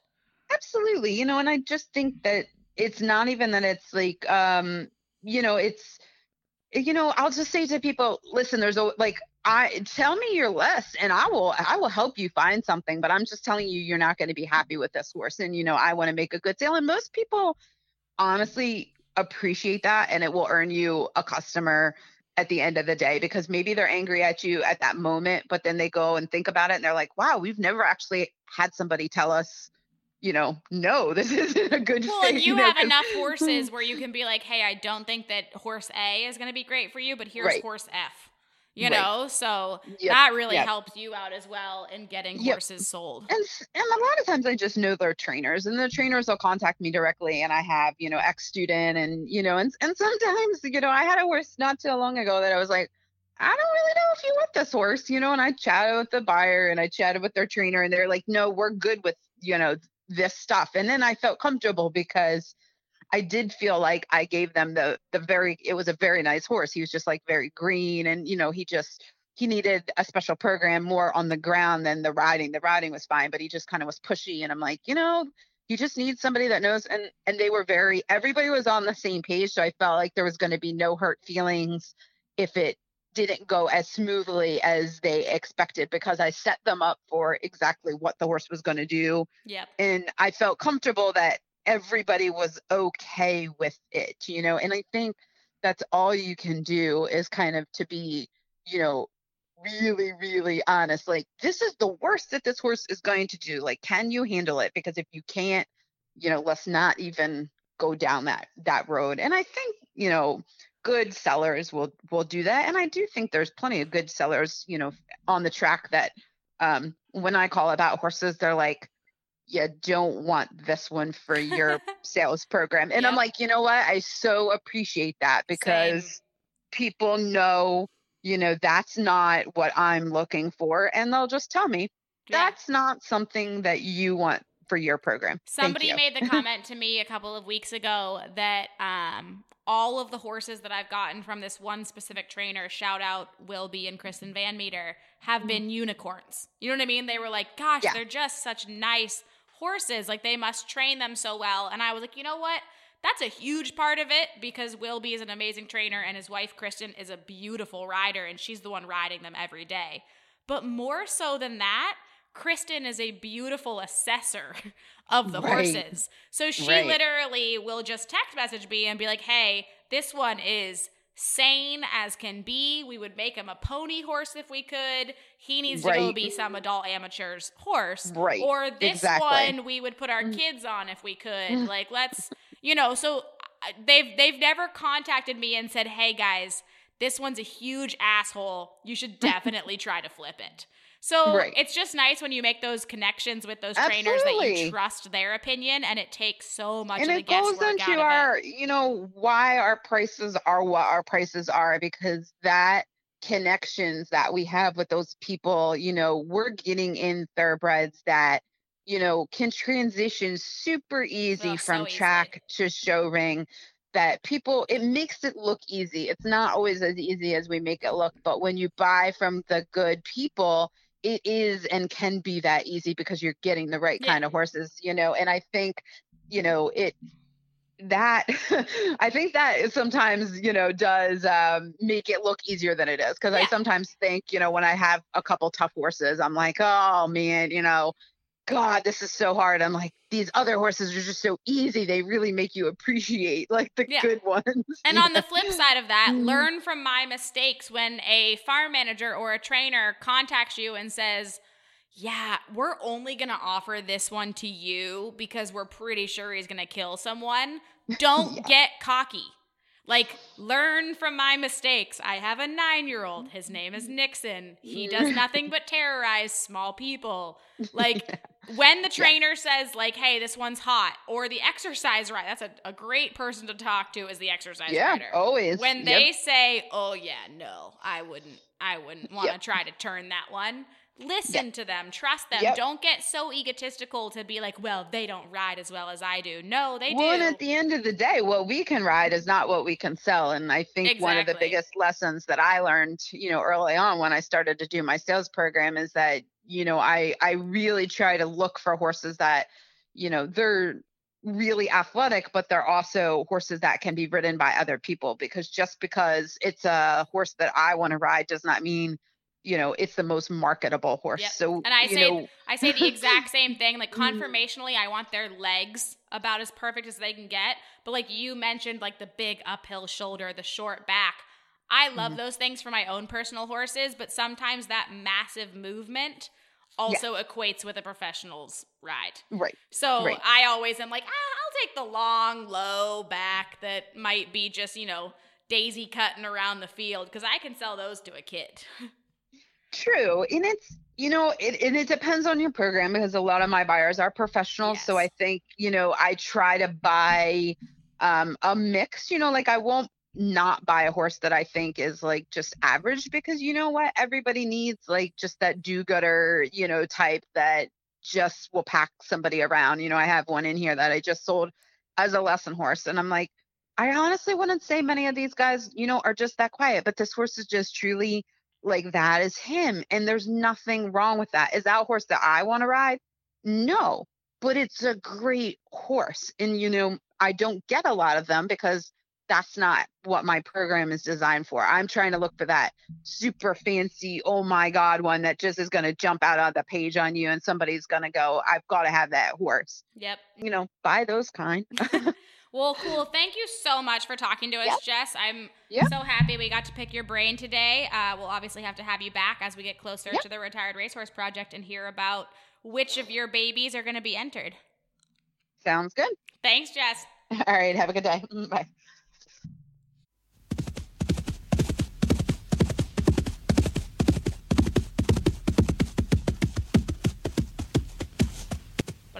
Absolutely. You know, and I just think that it's not even that it's like um, you know, it's you know, I'll just say to people, listen, there's a like I tell me your list and I will I will help you find something, but I'm just telling you you're not going to be happy with this horse and you know, I want to make a good sale and most people honestly appreciate that and it will earn you a customer at the end of the day because maybe they're angry at you at that moment, but then they go and think about it and they're like, "Wow, we've never actually had somebody tell us you know, no, this isn't a good well, thing. Well, you, know, have enough horses where you can be like, hey, I don't think that horse A is going to be great for you, but here's right. horse F you right. know so yep. that really yep. helps you out as well in getting yep. horses sold and and a lot of times i just know their trainers and the trainers will contact me directly and i have you know ex student and you know and, and sometimes you know i had a horse not too long ago that i was like i don't really know if you want this horse you know and i chatted with the buyer and i chatted with their trainer and they're like no we're good with you know this stuff and then i felt comfortable because I did feel like I gave them the the very it was a very nice horse. He was just like very green and you know, he just he needed a special program more on the ground than the riding. The riding was fine, but he just kind of was pushy. And I'm like, you know, you just need somebody that knows. And and they were very everybody was on the same page. So I felt like there was going to be no hurt feelings if it didn't go as smoothly as they expected because I set them up for exactly what the horse was going to do. Yep. And I felt comfortable that everybody was okay with it, you know. And I think that's all you can do is kind of to be, you know, really, really honest. Like, this is the worst that this horse is going to do. Like, can you handle it? Because if you can't, you know, let's not even go down that that road. And I think, you know, good sellers will will do that. And I do think there's plenty of good sellers, you know, on the track that um when I call about horses, they're like, you don't want this one for your sales program. And yep. I'm like, you know what? I so appreciate that because Same. people know you know, that's not what I'm looking for. And they'll just tell me, yeah. that's not something that you want for your program. Somebody made the comment to me a couple of weeks ago that um, all of the horses that I've gotten from this one specific trainer, shout out Wilby and Kristen Van Meter, have mm-hmm. been unicorns. You know what I mean? They were like, gosh, yeah. they're just such nice horses. Like they must train them so well. And I was like, you know what? That's a huge part of it because Wilby is an amazing trainer and his wife Kristen is a beautiful rider and she's the one riding them every day. But more so than that, Kristen is a beautiful assessor of the right. horses. So she right. literally will just text message me and be like, hey, this one is sane as can be. We would make him a pony horse if we could. He needs right. to go be some adult amateur's horse. Right. Or this exactly. one we would put our mm. kids on if we could. Mm. like let's you know, so they've they've never contacted me and said, "Hey guys, this one's a huge asshole. You should definitely try to flip it." So right. it's just nice when you make those connections with those Absolutely. trainers that you trust their opinion, and it takes so much. And of the it goes into our, you know, why our prices are what our prices are because that connections that we have with those people, you know, we're getting in thoroughbreds that you know, can transition super easy oh, from so track easy. to show ring that people it makes it look easy. It's not always as easy as we make it look, but when you buy from the good people, it is and can be that easy because you're getting the right yeah. kind of horses, you know. And I think, you know, it that I think that sometimes, you know, does um, make it look easier than it is. Cause yeah. I sometimes think, you know, when I have a couple tough horses, I'm like, oh man, you know, God, this is so hard. I'm like, these other horses are just so easy. They really make you appreciate like the yeah. good ones. And on the flip side of that, mm-hmm. learn from my mistakes when a farm manager or a trainer contacts you and says, yeah, we're only going to offer this one to you because we're pretty sure he's going to kill someone. Don't yeah. get cocky. Like, learn from my mistakes. I have a nine year old. His name is Nixon. He does nothing but terrorize small people. Like, when the trainer yeah. says, like, hey, this one's hot, or the exercise right, that's a, a great person to talk to is the exercise yeah, rider. always. When yep. they say, oh, yeah, no, I wouldn't, I wouldn't want to yep. try to turn that one listen yep. to them trust them don't get so egotistical to be like well they don't ride as well as i do no they well, do and at the end of the day what we can ride is not what we can sell and i think exactly. one of the biggest lessons that i learned you know early on when i started to do my sales program is that you know i i really try to look for horses that you know they're really athletic, but they're also horses that can be ridden by other people because just because it's a horse that I want to ride does not mean you know it's the most marketable horse yep. so and i say know, i say the exact same thing like mm. conformationally i want their legs about as perfect as they can get but like you mentioned like the big uphill shoulder the short back i love mm those things for my own personal horses but sometimes that massive movement also yeah. equates with a professional's ride right so right. i always am like ah, i'll take the long low back that might be just you know daisy cutting around the field because i can sell those to a kid True. And it's, you know, it, and it depends on your program because a lot of my buyers are professionals. Yes. So I think, you know, I try to buy um, a mix, you know, like I won't not buy a horse that I think is like just average because you know what? Everybody needs like just that do gooder, you know, type that just will pack somebody around. You know, I have one in here that I just sold as a lesson horse. And I'm like, I honestly wouldn't say many of these guys, you know, are just that quiet, but this horse is just truly like that is him and there's nothing wrong with that is that horse that i want to ride no but it's a great horse and you know i don't get a lot of them because that's not what my program is designed for i'm trying to look for that super fancy oh my god one that just is going to jump out on the page on you and somebody's going to go i've got to have that horse yep you know buy those kind Well, cool. Thank you so much for talking to us, yep. Jess. I'm yep. so happy we got to pick your brain today. Uh, we'll obviously have to have you back as we get closer yep. to the Retired Racehorse Project and hear about which of your babies are going to be entered. Sounds good. Thanks, Jess. All right. Have a good day. Bye.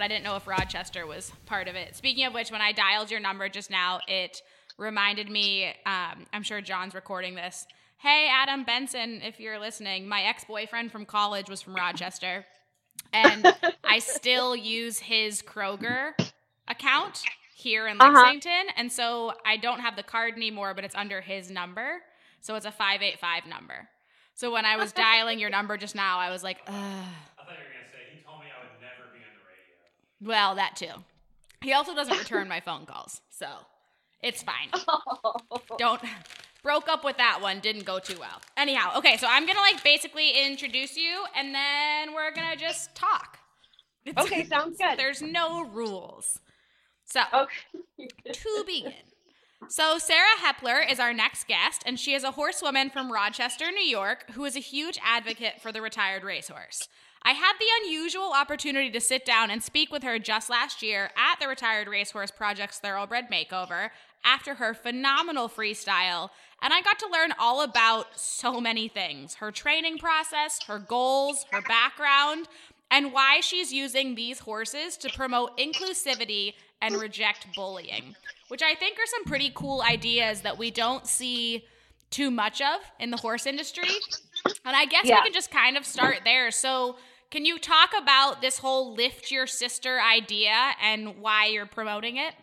But I didn't know if Rochester was part of it. Speaking of which, when I dialed your number just now, it reminded me. Um, I'm sure John's recording this. Hey, Adam Benson, if you're listening, my ex boyfriend from college was from Rochester, and I still use his Kroger account here in uh-huh. Lexington, uh-huh. and so I don't have the card anymore, but it's under his number, so it's a five eight five number. So when I was dialing your number just now, I was like, Ugh. Well, that too. He also doesn't return my phone calls, so it's fine. Oh. Don't broke up with that one. Didn't go too well. Anyhow, okay, so I'm gonna like basically introduce you, and then we're gonna just talk. It's, okay, sounds good. There's no rules. So okay. to begin. So, Sarah Hepler is our next guest, and she is a horsewoman from Rochester, New York, who is a huge advocate for the retired racehorse. I had the unusual opportunity to sit down and speak with her just last year at the Retired Racehorse Project's Thoroughbred Makeover after her phenomenal freestyle, and I got to learn all about so many things her training process, her goals, her background, and why she's using these horses to promote inclusivity and reject bullying, which I think are some pretty cool ideas that we don't see too much of in the horse industry. And I guess yeah. we can just kind of start there. So, can you talk about this whole lift your sister idea and why you're promoting it?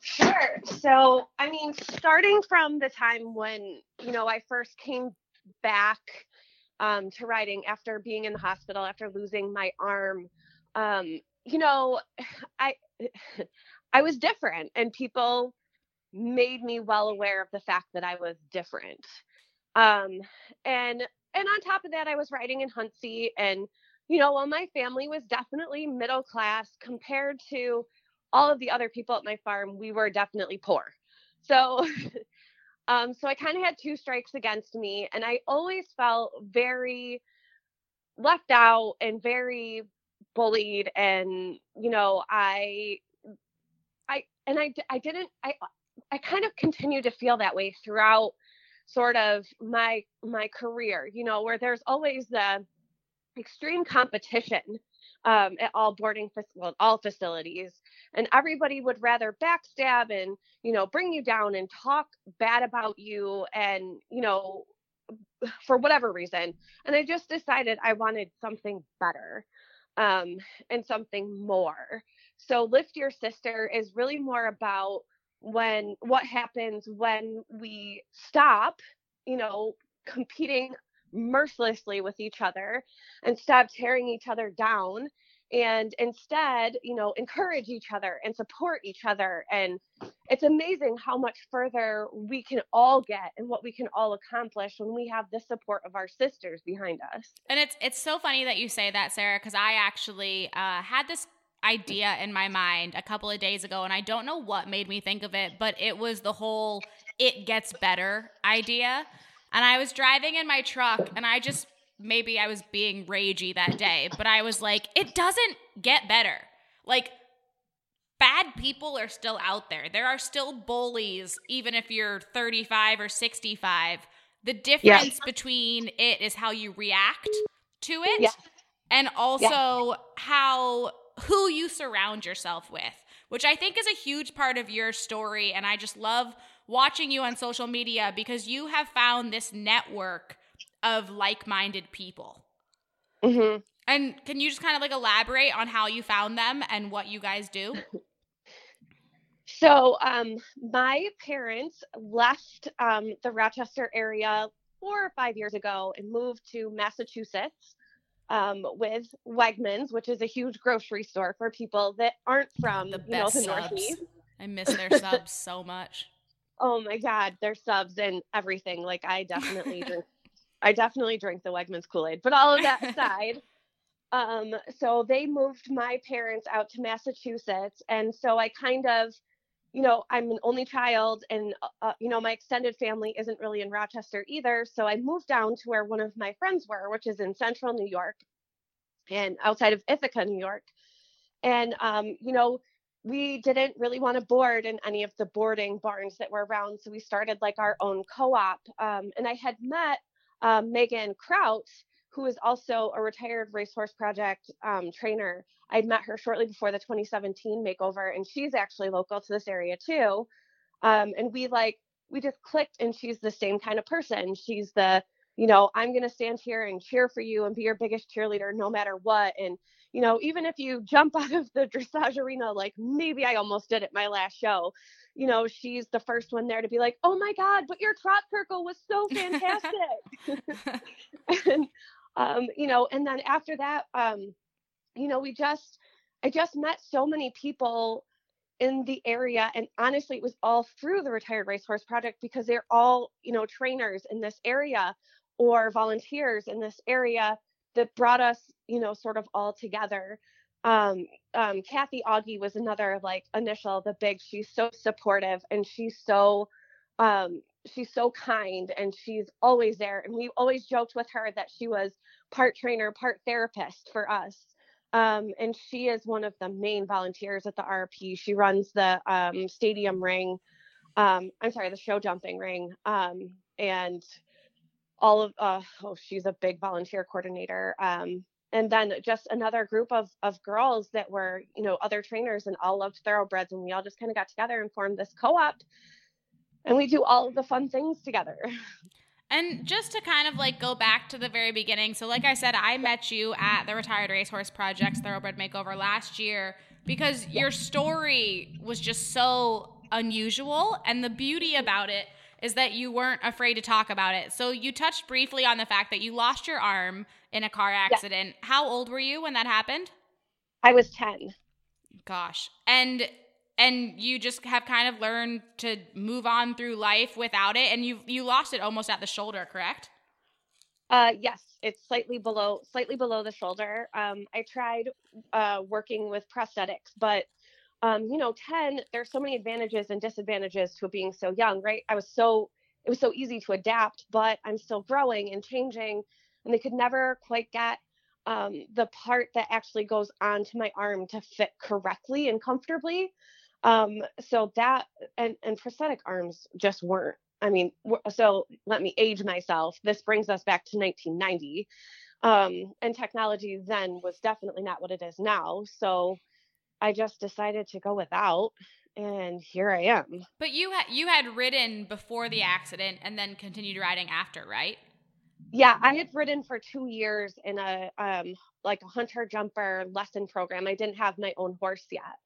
Sure. So, I mean, starting from the time when, you know, I first came back um, to riding after being in the hospital, after losing my arm, um, you know, I I was different and people made me well aware of the fact that I was different. Um, and and on top of that, I was riding in hunt seat, and you know, while my family was definitely middle class compared to all of the other people at my farm, we were definitely poor. So, um, so I kind of had two strikes against me, and I always felt very left out and very bullied, and you know, I, I, and I, I didn't, I, I kind of continued to feel that way throughout sort of my my career you know where there's always the extreme competition um, at all boarding well, all facilities and everybody would rather backstab and you know bring you down and talk bad about you and you know for whatever reason and i just decided i wanted something better um, and something more. So lift your sister is really more about when what happens when we stop, you know, competing mercilessly with each other and stop tearing each other down and instead, you know, encourage each other and support each other. And it's amazing how much further we can all get and what we can all accomplish when we have the support of our sisters behind us. And it's it's so funny that you say that, Sarah, because I actually uh, had this idea in my mind a couple of days ago and I don't know what made me think of it, but it was the whole it gets better idea. And I was driving in my truck and I just maybe I was being ragey that day, but I was like it doesn't get better. Like bad people are still out there. There are still bullies even if you're 35 or 65. The difference yes. between it is how you react to it. Yes. And also yes. how who you surround yourself with, which I think is a huge part of your story. And I just love watching you on social media because you have found this network of like minded people. Mm-hmm. And can you just kind of like elaborate on how you found them and what you guys do? So, um, my parents left um, the Rochester area four or five years ago and moved to Massachusetts um, with Wegmans, which is a huge grocery store for people that aren't from The you know, the. Northeast. I miss their subs so much. Oh my God, their subs and everything. Like I definitely drink, I definitely drink the Wegmans Kool Aid. But all of that aside, um, so they moved my parents out to Massachusetts, and so I kind of, you know, I'm an only child, and uh, uh, you know, my extended family isn't really in Rochester either. So I moved down to where one of my friends were, which is in Central New York, and outside of Ithaca, New York, and um, you know we didn't really want to board in any of the boarding barns that were around. So we started like our own co op. Um, and I had met um, Megan Kraut, who is also a retired Racehorse Project um, trainer. I'd met her shortly before the 2017 makeover, and she's actually local to this area too. Um, and we like, we just clicked, and she's the same kind of person. She's the, you know, I'm going to stand here and cheer for you and be your biggest cheerleader no matter what. And you know, even if you jump out of the dressage arena, like maybe I almost did at my last show, you know, she's the first one there to be like, oh my God, but your trot circle was so fantastic. and, um, you know, and then after that, um, you know, we just, I just met so many people in the area. And honestly, it was all through the Retired Racehorse Project because they're all, you know, trainers in this area or volunteers in this area that brought us, you know, sort of all together. Um, um, Kathy Augie was another like initial, the big. She's so supportive and she's so, um, she's so kind and she's always there. And we always joked with her that she was part trainer, part therapist for us. Um, and she is one of the main volunteers at the RP. She runs the um, stadium ring. Um, I'm sorry, the show jumping ring. Um, and all of uh, oh she's a big volunteer coordinator um, and then just another group of of girls that were you know other trainers and all loved thoroughbreds and we all just kind of got together and formed this co-op and we do all of the fun things together And just to kind of like go back to the very beginning. So, like I said, I met you at the Retired Racehorse Project's Thoroughbred Makeover last year because your story was just so unusual. And the beauty about it is that you weren't afraid to talk about it. So, you touched briefly on the fact that you lost your arm in a car accident. How old were you when that happened? i was 10 Gosh. And and you just have kind of learned to move on through life without it and you you lost it almost at the shoulder, correct? uh yes it's slightly below slightly below the shoulder. Um i tried uh working with prosthetics but um you know 10 there's so many advantages and disadvantages to being so young right? I was so it was so easy to adapt but i'm still growing and changing and they could never quite get um, the part that actually goes onto my arm to fit correctly and comfortably um so that and and prosthetic arms just weren't i mean so let me age myself this brings us back to 1990 um and technology then was definitely not what it is now so i just decided to go without and here i am. But you had you had ridden before the accident and then continued riding after, right? yeah i had ridden for two years in a um like a hunter jumper lesson program. I didn't have my own horse yet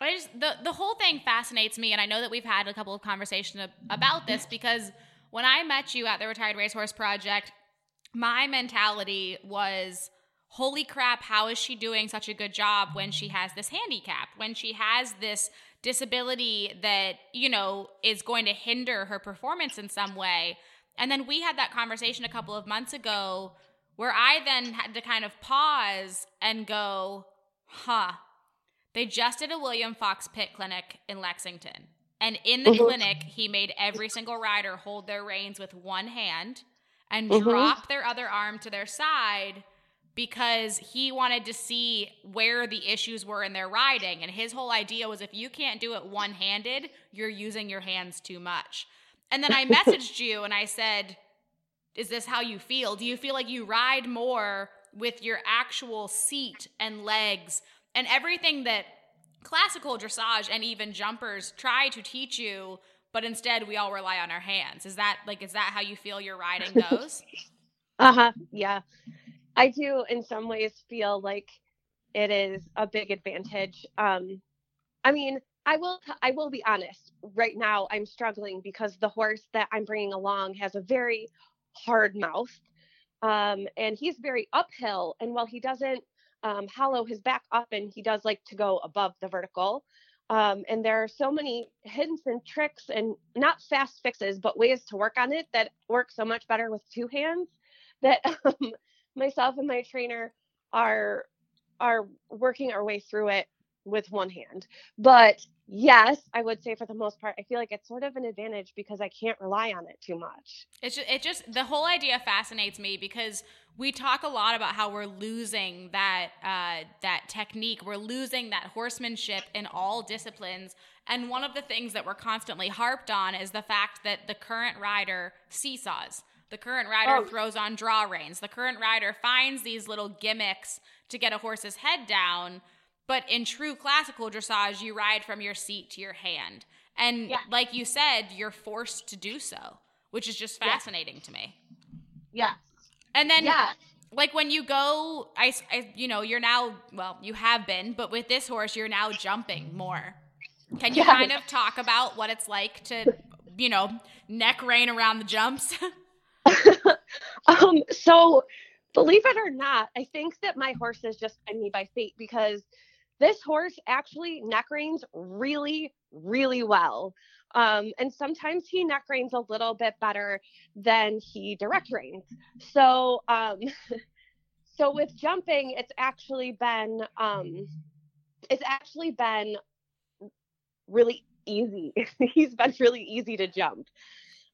I just the the whole thing fascinates me, and I know that we've had a couple of conversations about this because when I met you at the Retired Racehorse Project, my mentality was, "Holy crap! How is she doing such a good job when she has this handicap? When she has this disability that you know is going to hinder her performance in some way?" And then we had that conversation a couple of months ago, where I then had to kind of pause and go, "Huh." They just did a William Fox-Pitt clinic in Lexington. And in the Mhm. clinic, he made every single rider hold their reins with one hand and Mhm. drop their other arm to their side because he wanted to see where the issues were in their riding. And his whole idea was if you can't do it one handed, you're using your hands too much. And then I messaged you and I said, Is this how you feel? Do you feel like you ride more with your actual seat and legs and everything that classical dressage and even jumpers try to teach you? But instead, we all rely on our hands. Is that like, is that how you feel your riding goes? Uh-huh. Yeah. I do in some ways feel like it is a big advantage. Um I mean, I will t- I will be honest. Right now I'm struggling because the horse that I'm bringing along has a very hard mouth. Um, and he's very uphill and while he doesn't um, hollow his back up and he does like to go above the vertical. Um, and there are so many hints and tricks and not fast fixes, but ways to work on it that work so much better with two hands that um, myself and my trainer are are working our way through it with one hand. But yes, I would say for the most part, I feel like it's sort of an advantage because I can't rely on it too much. It's just, it just the whole idea fascinates me because we talk a lot about how we're losing that uh, that technique. We're losing that horsemanship in all disciplines. And one of the things that we're constantly harped on is the fact that the current rider seesaws. The current rider oh. throws on draw reins. The current rider finds these little gimmicks to get a horse's head down but in true classical dressage, you ride from your seat to your hand. And yeah. like you said, you're forced to do so, which is just fascinating yeah. to me. Yeah. And then, yeah. like when you go, I, I, you know, you're now, well, you have been, but with this horse, you're now jumping more. Can you kind of talk about what it's like to, you know, neck rein around the jumps? um, so believe it or not, I think that my horse is just by me by fate because this horse actually neck reins really, really well. Um, and sometimes he neck reins a little bit better than he direct reins. So, um, so with jumping, it's actually been, um, it's actually been really easy. he's been really easy to jump.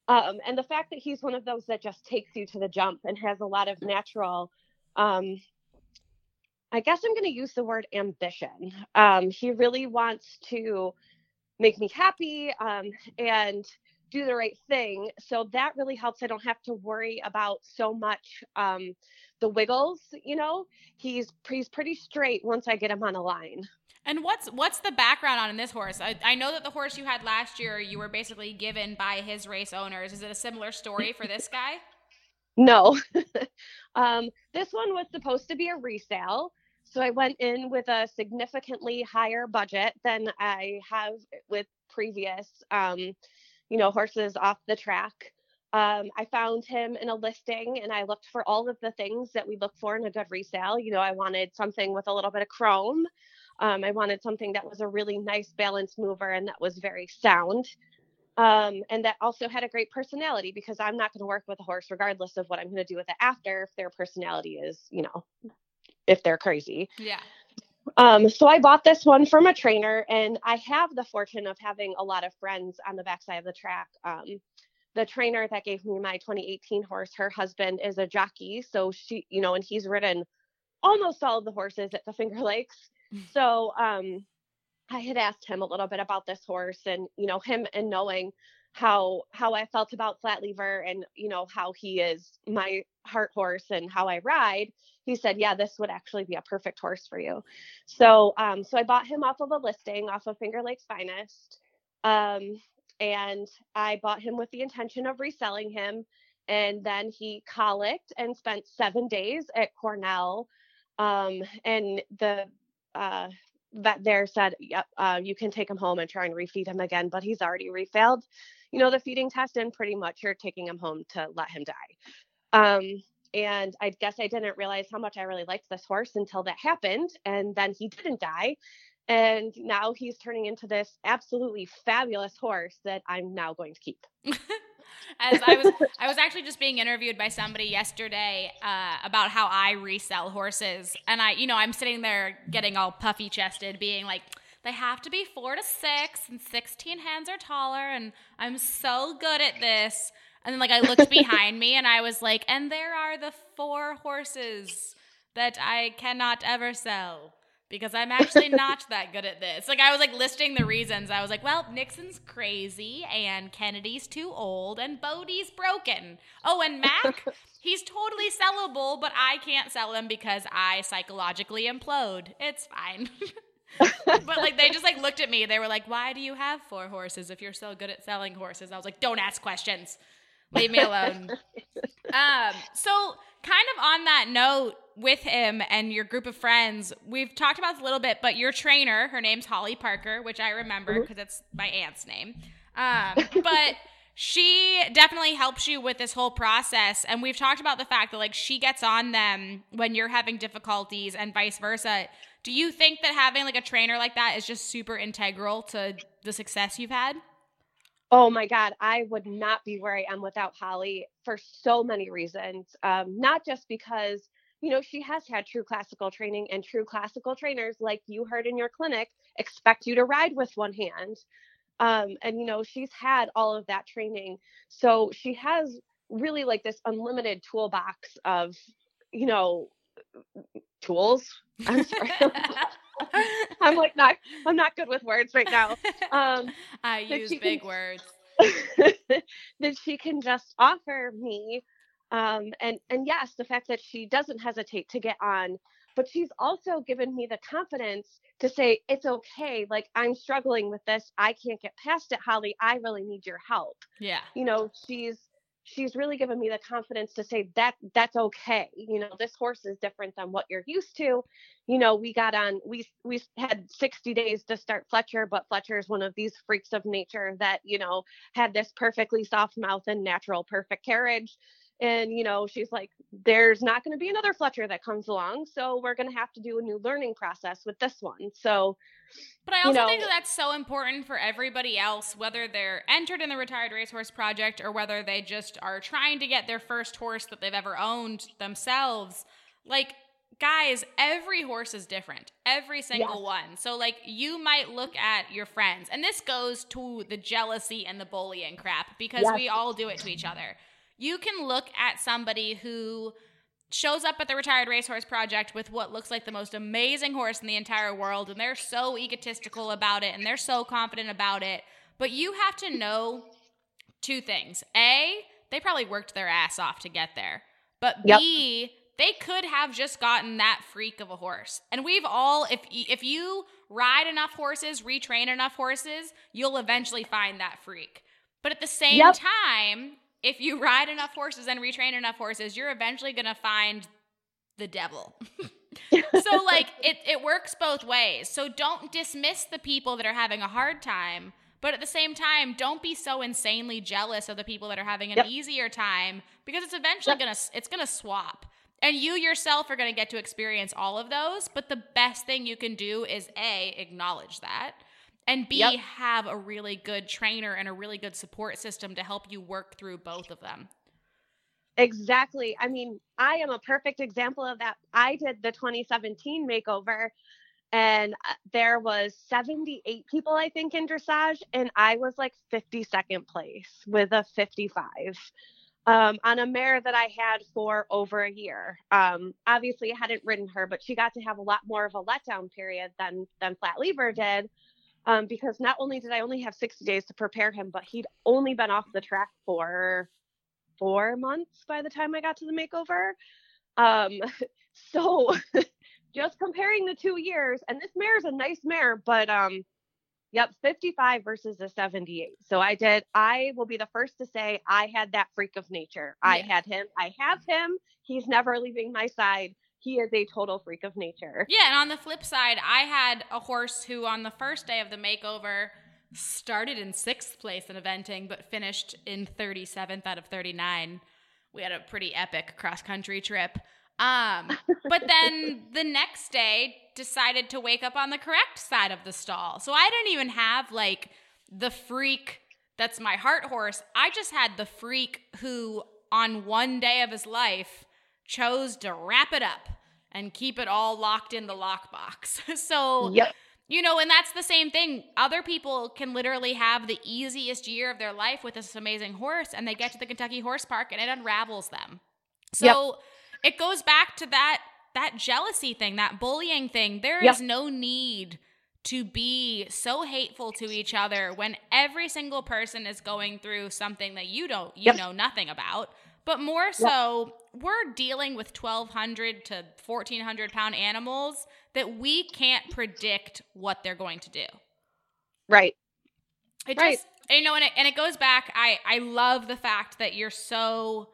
Um, and the fact that he's one of those that just takes you to the jump and has a lot of natural um, I guess I'm going to use the word ambition. Um, he really wants to make me happy um, and do the right thing. So that really helps. I don't have to worry about so much um, the wiggles. You know, he's he's pretty straight once I get him on a line. And what's what's the background on this horse? I, I know that the horse you had last year, you were basically given by his race owners. Is it a similar story for this guy? No. um, this one was supposed to be a resale. So I went in with a significantly higher budget than I have with previous, um, you know, horses off the track. Um, I found him in a listing and I looked for all of the things that we look for in a good resale. You know, I wanted something with a little bit of chrome. Um, I wanted something that was a really nice balance mover and that was very sound. Um, and that also had a great personality because I'm not going to work with a horse regardless of what I'm going to do with it after if their personality is, you know, if they're crazy. Yeah. Um, so I bought this one from a trainer, and I have the fortune of having a lot of friends on the backside of the track. Um, the trainer that gave me my 2018 horse, her husband is a jockey, so she, you know, and he's ridden almost all of the horses at the Finger Lakes. Mm. So um, I had asked him a little bit about this horse, and you know, him and knowing how how I felt about Flat Lever and you know how he is my heart horse and how I ride, he said, "Yeah, this would actually be a perfect horse for you." So um, so I bought him off of a listing off of Finger Lakes Finest, um, and I bought him with the intention of reselling him, and then he colicked and spent seven days at Cornell, um, and the uh, vet there said, "Yep, uh, you can take him home and try and refeed him again," but he's already refailed you know, the feeding test and pretty much you're taking him home to let him die. Um, and I guess I didn't realize how much I really liked this horse until that happened. And then he didn't die. And now he's turning into this absolutely fabulous horse that I'm now going to keep. As I was, I was actually just being interviewed by somebody yesterday uh, about how I resell horses, and I, you know, I'm sitting there getting all puffy chested, being like, they have to be four to six, and 16 hands or taller. And I'm so good at this. And then, like, I looked behind me and I was like, and there are the four horses that I cannot ever sell because I'm actually not that good at this. Like I was like listing the reasons. I was like, well, Nixon's crazy and Kennedy's too old and Bodie's broken. Oh, and Mac, he's totally sellable, but I can't sell him because I psychologically implode. It's fine. but like they just like looked at me. They were like, "Why do you have four horses if you're so good at selling horses?" I was like, "Don't ask questions." Leave me alone. um, so kind of on that note with him and your group of friends, we've talked about this a little bit, but your trainer, her name's Holly Parker, which I remember because mm-hmm. it's my aunt's name. Um, but she definitely helps you with this whole process. And we've talked about the fact that like she gets on them when you're having difficulties and vice versa. Do you think that having like a trainer like that is just super integral to the success you've had? Oh my God, I would not be where I am without Holly for so many reasons. Um, not just because, you know, she has had true classical training and true classical trainers, like you heard in your clinic, expect you to ride with one hand. Um, and, you know, she's had all of that training. So she has really like this unlimited toolbox of, you know, tools. I'm sorry. I'm like not I'm not good with words right now. Um I use big can, words. that she can just offer me. Um and and yes, the fact that she doesn't hesitate to get on, but she's also given me the confidence to say it's okay. Like I'm struggling with this. I can't get past it, Holly. I really need your help. Yeah. You know, she's she's really given me the confidence to say that that's okay you know this horse is different than what you're used to you know we got on we we had 60 days to start fletcher but fletcher is one of these freaks of nature that you know had this perfectly soft mouth and natural perfect carriage and you know she's like there's not going to be another fletcher that comes along so we're going to have to do a new learning process with this one so but i also you know, think that that's so important for everybody else whether they're entered in the retired racehorse project or whether they just are trying to get their first horse that they've ever owned themselves like guys, every horse is different. Every single yes. one. So, like, you might look at your friends, and this goes to the jealousy and the bullying crap because yes. we all do it to each other you can look at somebody who shows up at the retired racehorse project with what looks like the most amazing horse in the entire world and they're so egotistical about it and they're so confident about it. But you have to know two things. A they probably worked their ass off to get there. But yep. b they could have just gotten that freak of a horse. And we've all if if you ride enough horses retrain enough horses you'll eventually find that freak. But at the same yep. time if you ride enough horses and retrain enough horses, you're eventually going to find the devil. so like it it works both ways. So don't dismiss the people that are having a hard time, but at the same time, don't be so insanely jealous of the people that are having an yep. easier time because it's eventually yep. going to it's going to swap. And you yourself are going to get to experience all of those, but the best thing you can do is A, acknowledge that and B, yep. have a really good trainer and a really good support system to help you work through both of them. Exactly. I mean, I am a perfect example of that. I did the 2017 makeover and uh, there was 78 people I think in dressage and I was like 52nd place with a 55 um, on a mare that I had for over a year. Um, obviously, I hadn't ridden her, but she got to have a lot more of a letdown period than than Flat Lever did um, because not only did I only have 60 days to prepare him, but he'd only been off the track for four months by the time I got to the makeover. Um, so just comparing the two years, and this mare is a nice mare, but um, yep, 55 versus a 78. So I did, I will be the first to say I had that freak of nature. Yeah. I had him, I have him. He's never leaving my side he is a total freak of nature. Yeah, and on the flip side, I had a horse who on the first day of the makeover started in sixth place in eventing, but finished in 37th out of 39. We had a pretty epic cross country trip. Um, but then the next day decided to wake up on the correct side of the stall. So I didn't even have like the freak that's my heart horse. I just had the freak who on one day of his life chose to wrap it up and keep it all locked in the lockbox. so, yep. you know, and that's the same thing. Other people can literally have the easiest year of their life with this amazing horse, and they get to the Kentucky Horse Park and it unravels them. So yep. it goes back to that that jealousy thing, that bullying thing. There yep. is no need to be so hateful to each other when every single person is going through something that you don't you know nothing about but more so we're dealing with 1200 to 1400 pound animals that we can't predict what they're going to do right it right. just you know, and it, and it goes back. I I love the fact that you're so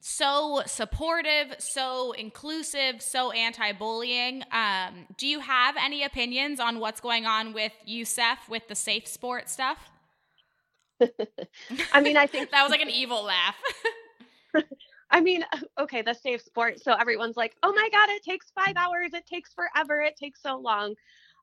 so supportive, so inclusive, so anti-bullying. Um, do you have any opinions on what's going on with USEF with the safe sport stuff? I mean, I think that was like an evil laugh. I mean, okay, the safe sport. So everyone's like, oh my God, it takes five hours. It takes forever. It takes so long.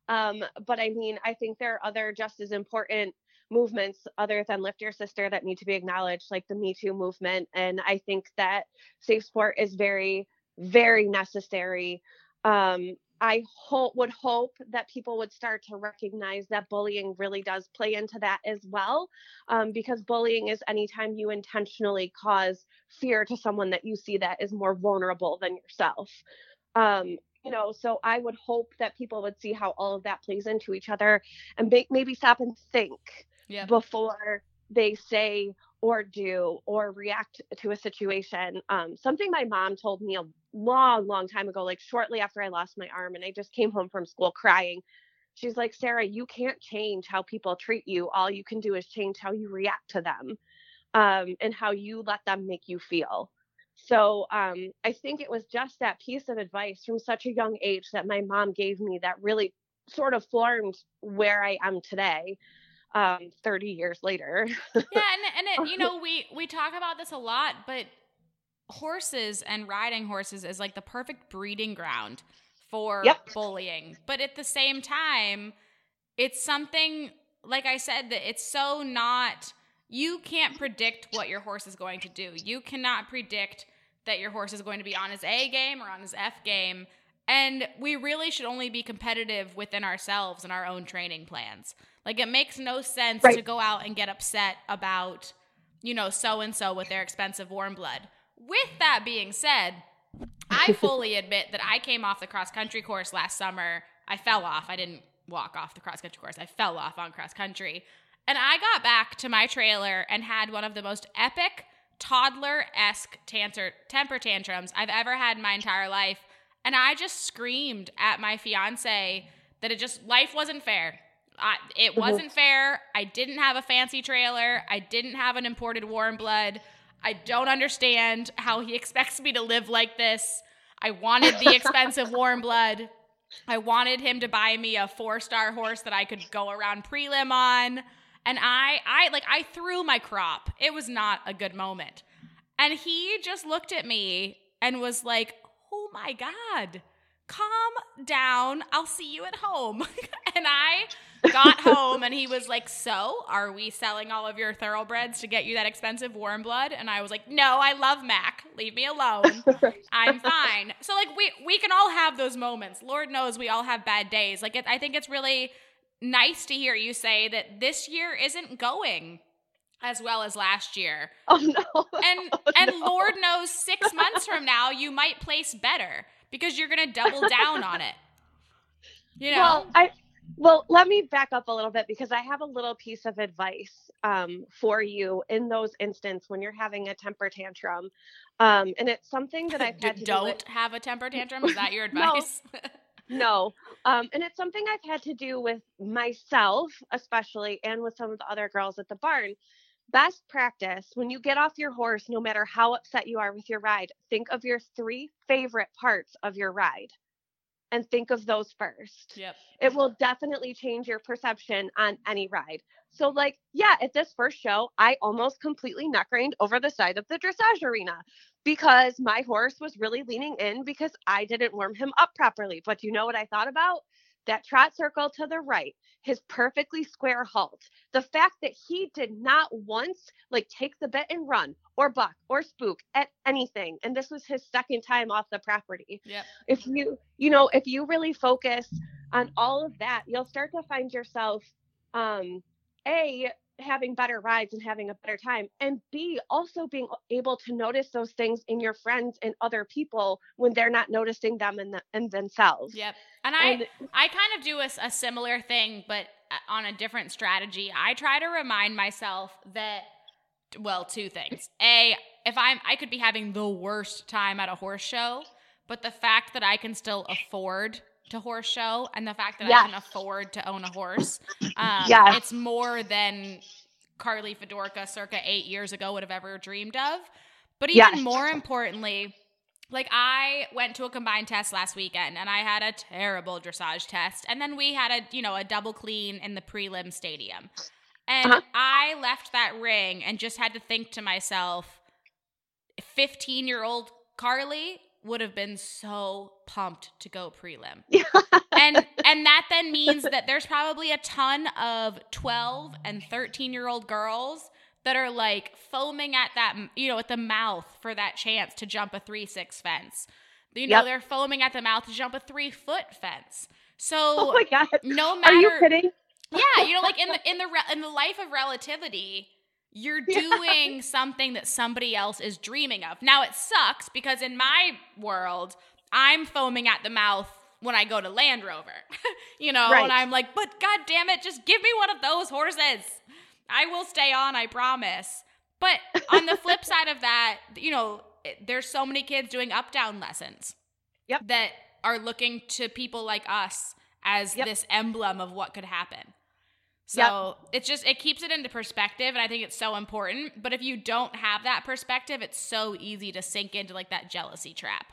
Um, but I mean, I think there are other just as important movements other than Lift Your Sister that need to be acknowledged, like the Me Too movement. And I think that safe sport is very, very necessary. Um, I hope would hope that people would start to recognize that bullying really does play into that as well, um, because bullying is anytime you intentionally cause fear to someone that you see that is more vulnerable than yourself. Um, you know, so I would hope that people would see how all of that plays into each other and make, maybe stop and think yeah. before they say or do or react to a situation. Um, something my mom told me a long, long time ago, like shortly after I lost my arm, and I just came home from school crying. She's like, Sarah, you can't change how people treat you. All you can do is change how you react to them um, and how you let them make you feel. So um, I think it was just that piece of advice from such a young age that my mom gave me that really sort of formed where I am today um 30 years later yeah and, and it, you know we we talk about this a lot but horses and riding horses is like the perfect breeding ground for yep. bullying but at the same time it's something like i said that it's so not you can't predict what your horse is going to do you cannot predict that your horse is going to be on his a game or on his f game and we really should only be competitive within ourselves and our own training plans like it makes no sense right. to go out and get upset about, you know, so and so with their expensive warm blood. With that being said, I fully admit that I came off the cross country course last summer. I fell off. I didn't walk off the cross country course. I fell off on cross country. And I got back to my trailer and had one of the most epic toddler esque temper tantrums I've ever had in my entire life. And I just screamed at my fiance that it just, life wasn't fair. I, it mm-hmm. wasn't fair. I didn't have a fancy trailer. I didn't have an imported warm blood. I don't understand how he expects me to live like this. I wanted the expensive warm blood. I wanted him to buy me a four star horse that I could go around prelim on. And I, I like, I threw my crop. It was not a good moment. And he just looked at me and was like, oh my God, calm down. I'll see you at home. and I got home and he was like, So, are we selling all of your thoroughbreds to get you that expensive warm blood? And I was like, No, I love Mac. Leave me alone. I'm fine. So, like, we, we can all have those moments. Lord knows we all have bad days. Like, it, I think it's really nice to hear you say that this year isn't going as well as last year. Oh no. And oh, and no. Lord knows 6 months from now you might place better because you're going to double down on it. You know. Well, I well, let me back up a little bit because I have a little piece of advice um, for you in those instances when you're having a temper tantrum. Um, and it's something that I've had to don't do have a temper tantrum. Is that your advice? no. no. Um, and it's something I've had to do with myself, especially, and with some of the other girls at the barn. Best practice when you get off your horse, no matter how upset you are with your ride, think of your three favorite parts of your ride and think of those first. Yep. It will definitely change your perception on any ride. So, like, yeah, at this first show, I almost completely neck reined over the side of the dressage arena because my horse was really leaning in because I didn't warm him up properly. But you know what I thought about? That trot circle to the right, his perfectly square halt, the fact that he did not once like take the bit and run or buck or spook at anything. And this was his second time off the property. Yeah. If you, you know, if you really focus on all of that, you'll start to find yourself um a having better rides and having a better time and b also being able to notice those things in your friends and other people when they're not noticing them in, the, in themselves. Yep and i and, i kind of do a, a similar thing but uh, on a different strategy. I try to remind myself that well two things. A if i'm i could be having the worst time at a horse show but the fact that i can still afford to horse show and the fact that yes. I can afford to own a horse. Um, yes. It's more than Carleigh Fedorka circa eight years ago would have ever dreamed of. But even Yes. more importantly, like I went to a combined test last weekend and I had a terrible dressage test. And then we had a, you know, a double clean in the prelim stadium. And Uh-huh. I left that ring and just had to think to myself, 15 year old Carleigh would have been so pumped to go prelim. and and that then means that there's probably a ton of 12 and 13 year old girls that are like foaming at that you know at the mouth for that chance to jump a 3-6 fence. You know, Yep. they're foaming at the mouth to jump a 3-foot fence. So oh my god. no matter Are you kidding? yeah, you know, like in the in the re- in the life of relativity, you're Yeah. doing something that somebody else is dreaming of. Now it sucks because in my world, I'm foaming at the mouth when I go to Land Rover. you know, Right. and I'm like, but god damn it, just give me one of those horses. I will stay on, I promise. But on the flip side of that, you know, there's so many kids doing up down lessons. Yep. That are looking to people like us as Yep. this emblem of what could happen. So it's just it keeps it into perspective, and I think it's so important. But if you don't have that perspective, it's so easy to sink into like that jealousy trap.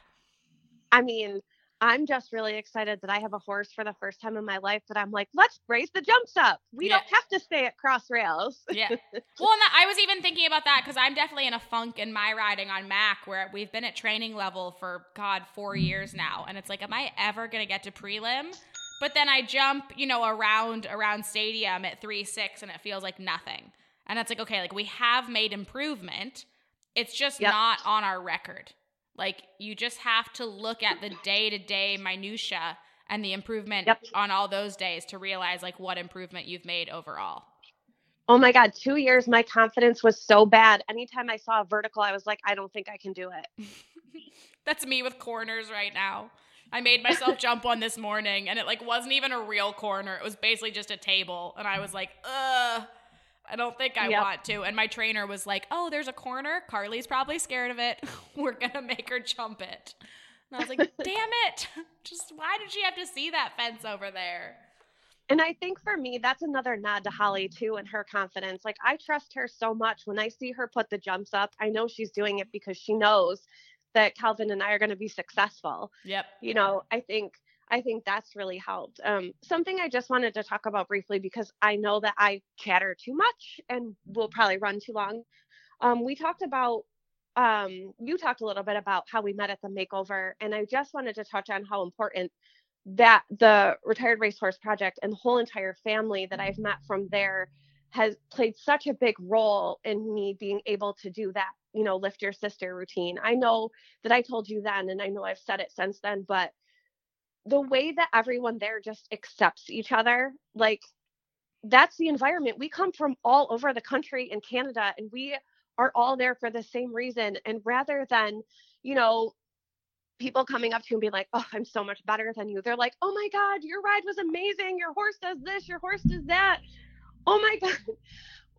I mean, I'm just really excited that I have a horse for the first time in my life that I'm like, let's raise the jumps up. We Yeah. don't have to stay at cross rails. Yeah. well, and that, I was even thinking about that because I'm definitely in a funk in my riding on Mac where we've been at training level for God four mm. years now, and it's like, am I ever gonna get to prelim? But then I jump, you know, around around stadium at three six, and it feels like nothing. And that's like, okay, like we have made improvement. It's just Yep. not on our record. Like you just have to look at the day to day minutia and the improvement Yep. on all those days to realize like what improvement you've made overall. Oh my God, two years, my confidence was so bad. Anytime I saw a vertical, I was like, I don't think I can do it. That's me with corners right now. I made myself jump one this morning and it like wasn't even a real corner. It was basically just a table and I was like, "Uh, I don't think I Yep. want to." And my trainer was like, "Oh, there's a corner. Carleigh's probably scared of it. We're going to make her jump it." And I was like, "Damn it. Just why did she have to see that fence over there?" And I think for me, that's another nod to Holly too and her confidence. Like I trust her so much. When I see her put the jumps up, I know she's doing it because she knows that Calvin and I are going to be successful. Yep. You know, I think I think that's really helped. Um, something I just wanted to talk about briefly because I know that I chatter too much and will probably run too long. Um, we talked about um, you talked a little bit about how we met at the makeover, and I just wanted to touch on how important that the retired racehorse project and the whole entire family that I've met from there has played such a big role in me being able to do that, you know, lift your sister routine. I know that I told you then, and I know I've said it since then, but the way that everyone there just accepts each other, like that's the environment. We come from all over the country and Canada, and we are all there for the same reason. And rather than, you know, people coming up to you and being like, oh, I'm so much better than you, they're like, oh my God, your ride was amazing. Your horse does this, your horse does that. Oh my God.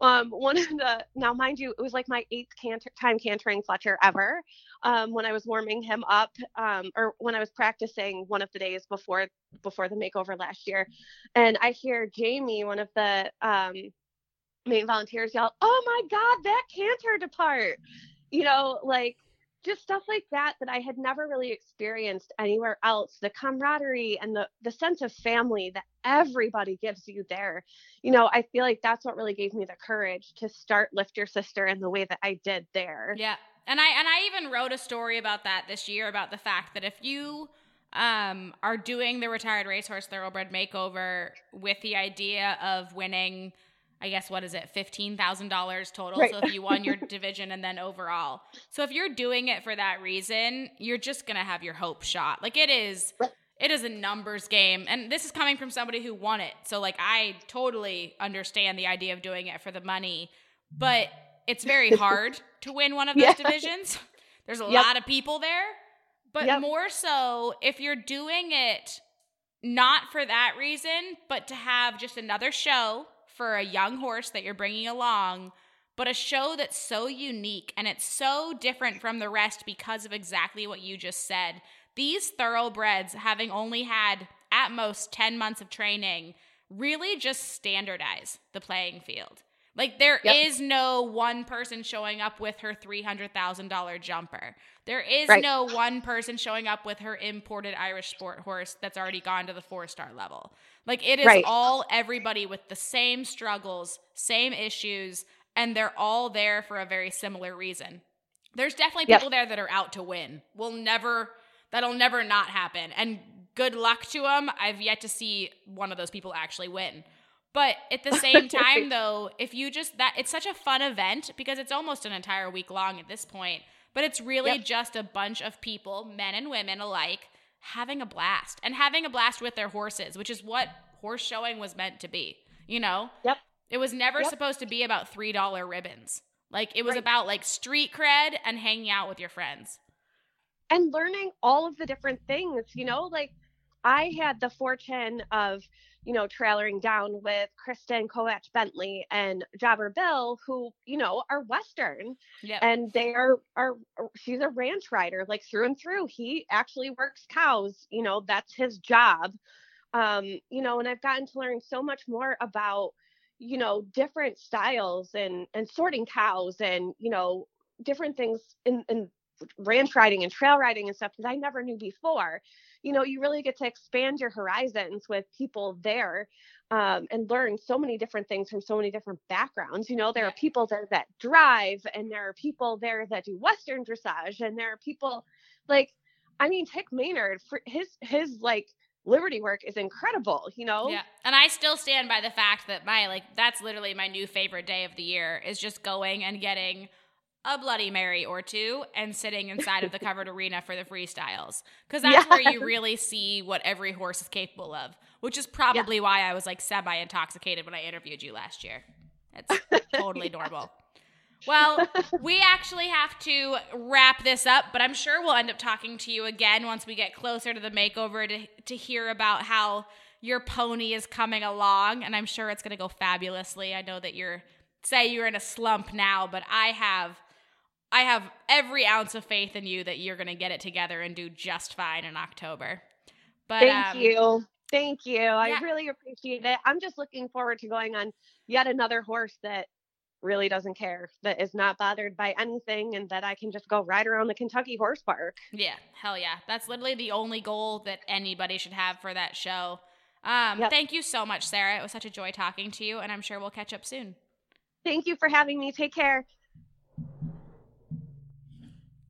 Um, one of the now, mind you, it was like my eighth canter, time cantering Fletcher ever. Um, when I was warming him up, um, or when I was practicing one of the days before before the makeover last year, and I hear Jamie, one of the um, main volunteers, yell, "Oh my God, that canter depart!" You know, like just stuff like that that I had never really experienced anywhere else. The camaraderie and the the sense of family that everybody gives you there. You know, I feel like that's what really gave me the courage to start Lift Your Sister in the way that I did there. Yeah. And I and I even wrote a story about that this year about the fact that if you um, are doing the retired racehorse thoroughbred makeover with the idea of winning, I guess what is it, fifteen thousand dollars total. Right. So if you won your division and then overall, so if you're doing it for that reason, you're just gonna have your hope shot. Like it is. Right. It is a numbers game, and this is coming from somebody who won it. So, like, I totally understand the idea of doing it for the money, but it's very hard to win one of those Yeah. divisions. There's a Yep. lot of people there, but Yep. more so if you're doing it not for that reason, but to have just another show for a young horse that you're bringing along, but a show that's so unique and it's so different from the rest because of exactly what you just said. These thoroughbreds, having only had at most 10 months of training, really just standardize the playing field. Like there Yep. is no one person showing up with her three hundred thousand dollar jumper. There is Right. no one person showing up with her imported Irish sport horse that's already gone to the four star level. Like it is Right. all everybody with the same struggles, same issues, and they're all there for a very similar reason. There's definitely Yep. people there that are out to win. We'll never that'll never not happen. And good luck to them. I've yet to see one of those people actually win. But at the same time though, if you just that it's such a fun event because it's almost an entire week long at this point, but it's really Yep. just a bunch of people, men and women alike, having a blast and having a blast with their horses, which is what horse showing was meant to be. You know? Yep. It was never Yep. supposed to be about $3 ribbons. Like it was Right. about like street cred and hanging out with your friends. and learning all of the different things you know like i had the fortune of you know trailering down with kristen kovac bentley and jobber bill who you know are western Yeah. and they are are she's a ranch rider like through and through he actually works cows you know that's his job um you know and i've gotten to learn so much more about you know different styles and and sorting cows and you know different things in in ranch riding and trail riding and stuff that I never knew before. You know, you really get to expand your horizons with people there um, and learn so many different things from so many different backgrounds. You know, there are people there that drive, and there are people there that do Western dressage, and there are people like, I mean, Tik Maynard for his his like Liberty work is incredible. You know, Yeah. And I still stand by the fact that my like that's literally my new favorite day of the year is just going and getting a Bloody Mary or two and sitting inside of the covered arena for the freestyles. Because that's where you really see what every horse is capable of, which is probably why I was like semi intoxicated when I interviewed you last year. It's totally normal. Well, we actually have to wrap this up, but I'm sure we'll end up talking to you again once we get closer to the makeover to, to hear about how your pony is coming along. And I'm sure it's going to go fabulously. I know that you're, say you're in a slump now, but I have. I have every ounce of faith in you that you're going to get it together and do just fine in October. But Thank um, you. Thank you. yeah. I really appreciate it. I'm just looking forward to going on yet another horse that really doesn't care, that is not bothered by anything, and that I can just go ride around the Kentucky Horse Park. Yeah, hell yeah. That's literally the only goal that anybody should have for that show. Um, Yep. Thank you so much, Sarah. It was such a joy talking to you, and I'm sure we'll catch up soon. Thank you for having me. Take care.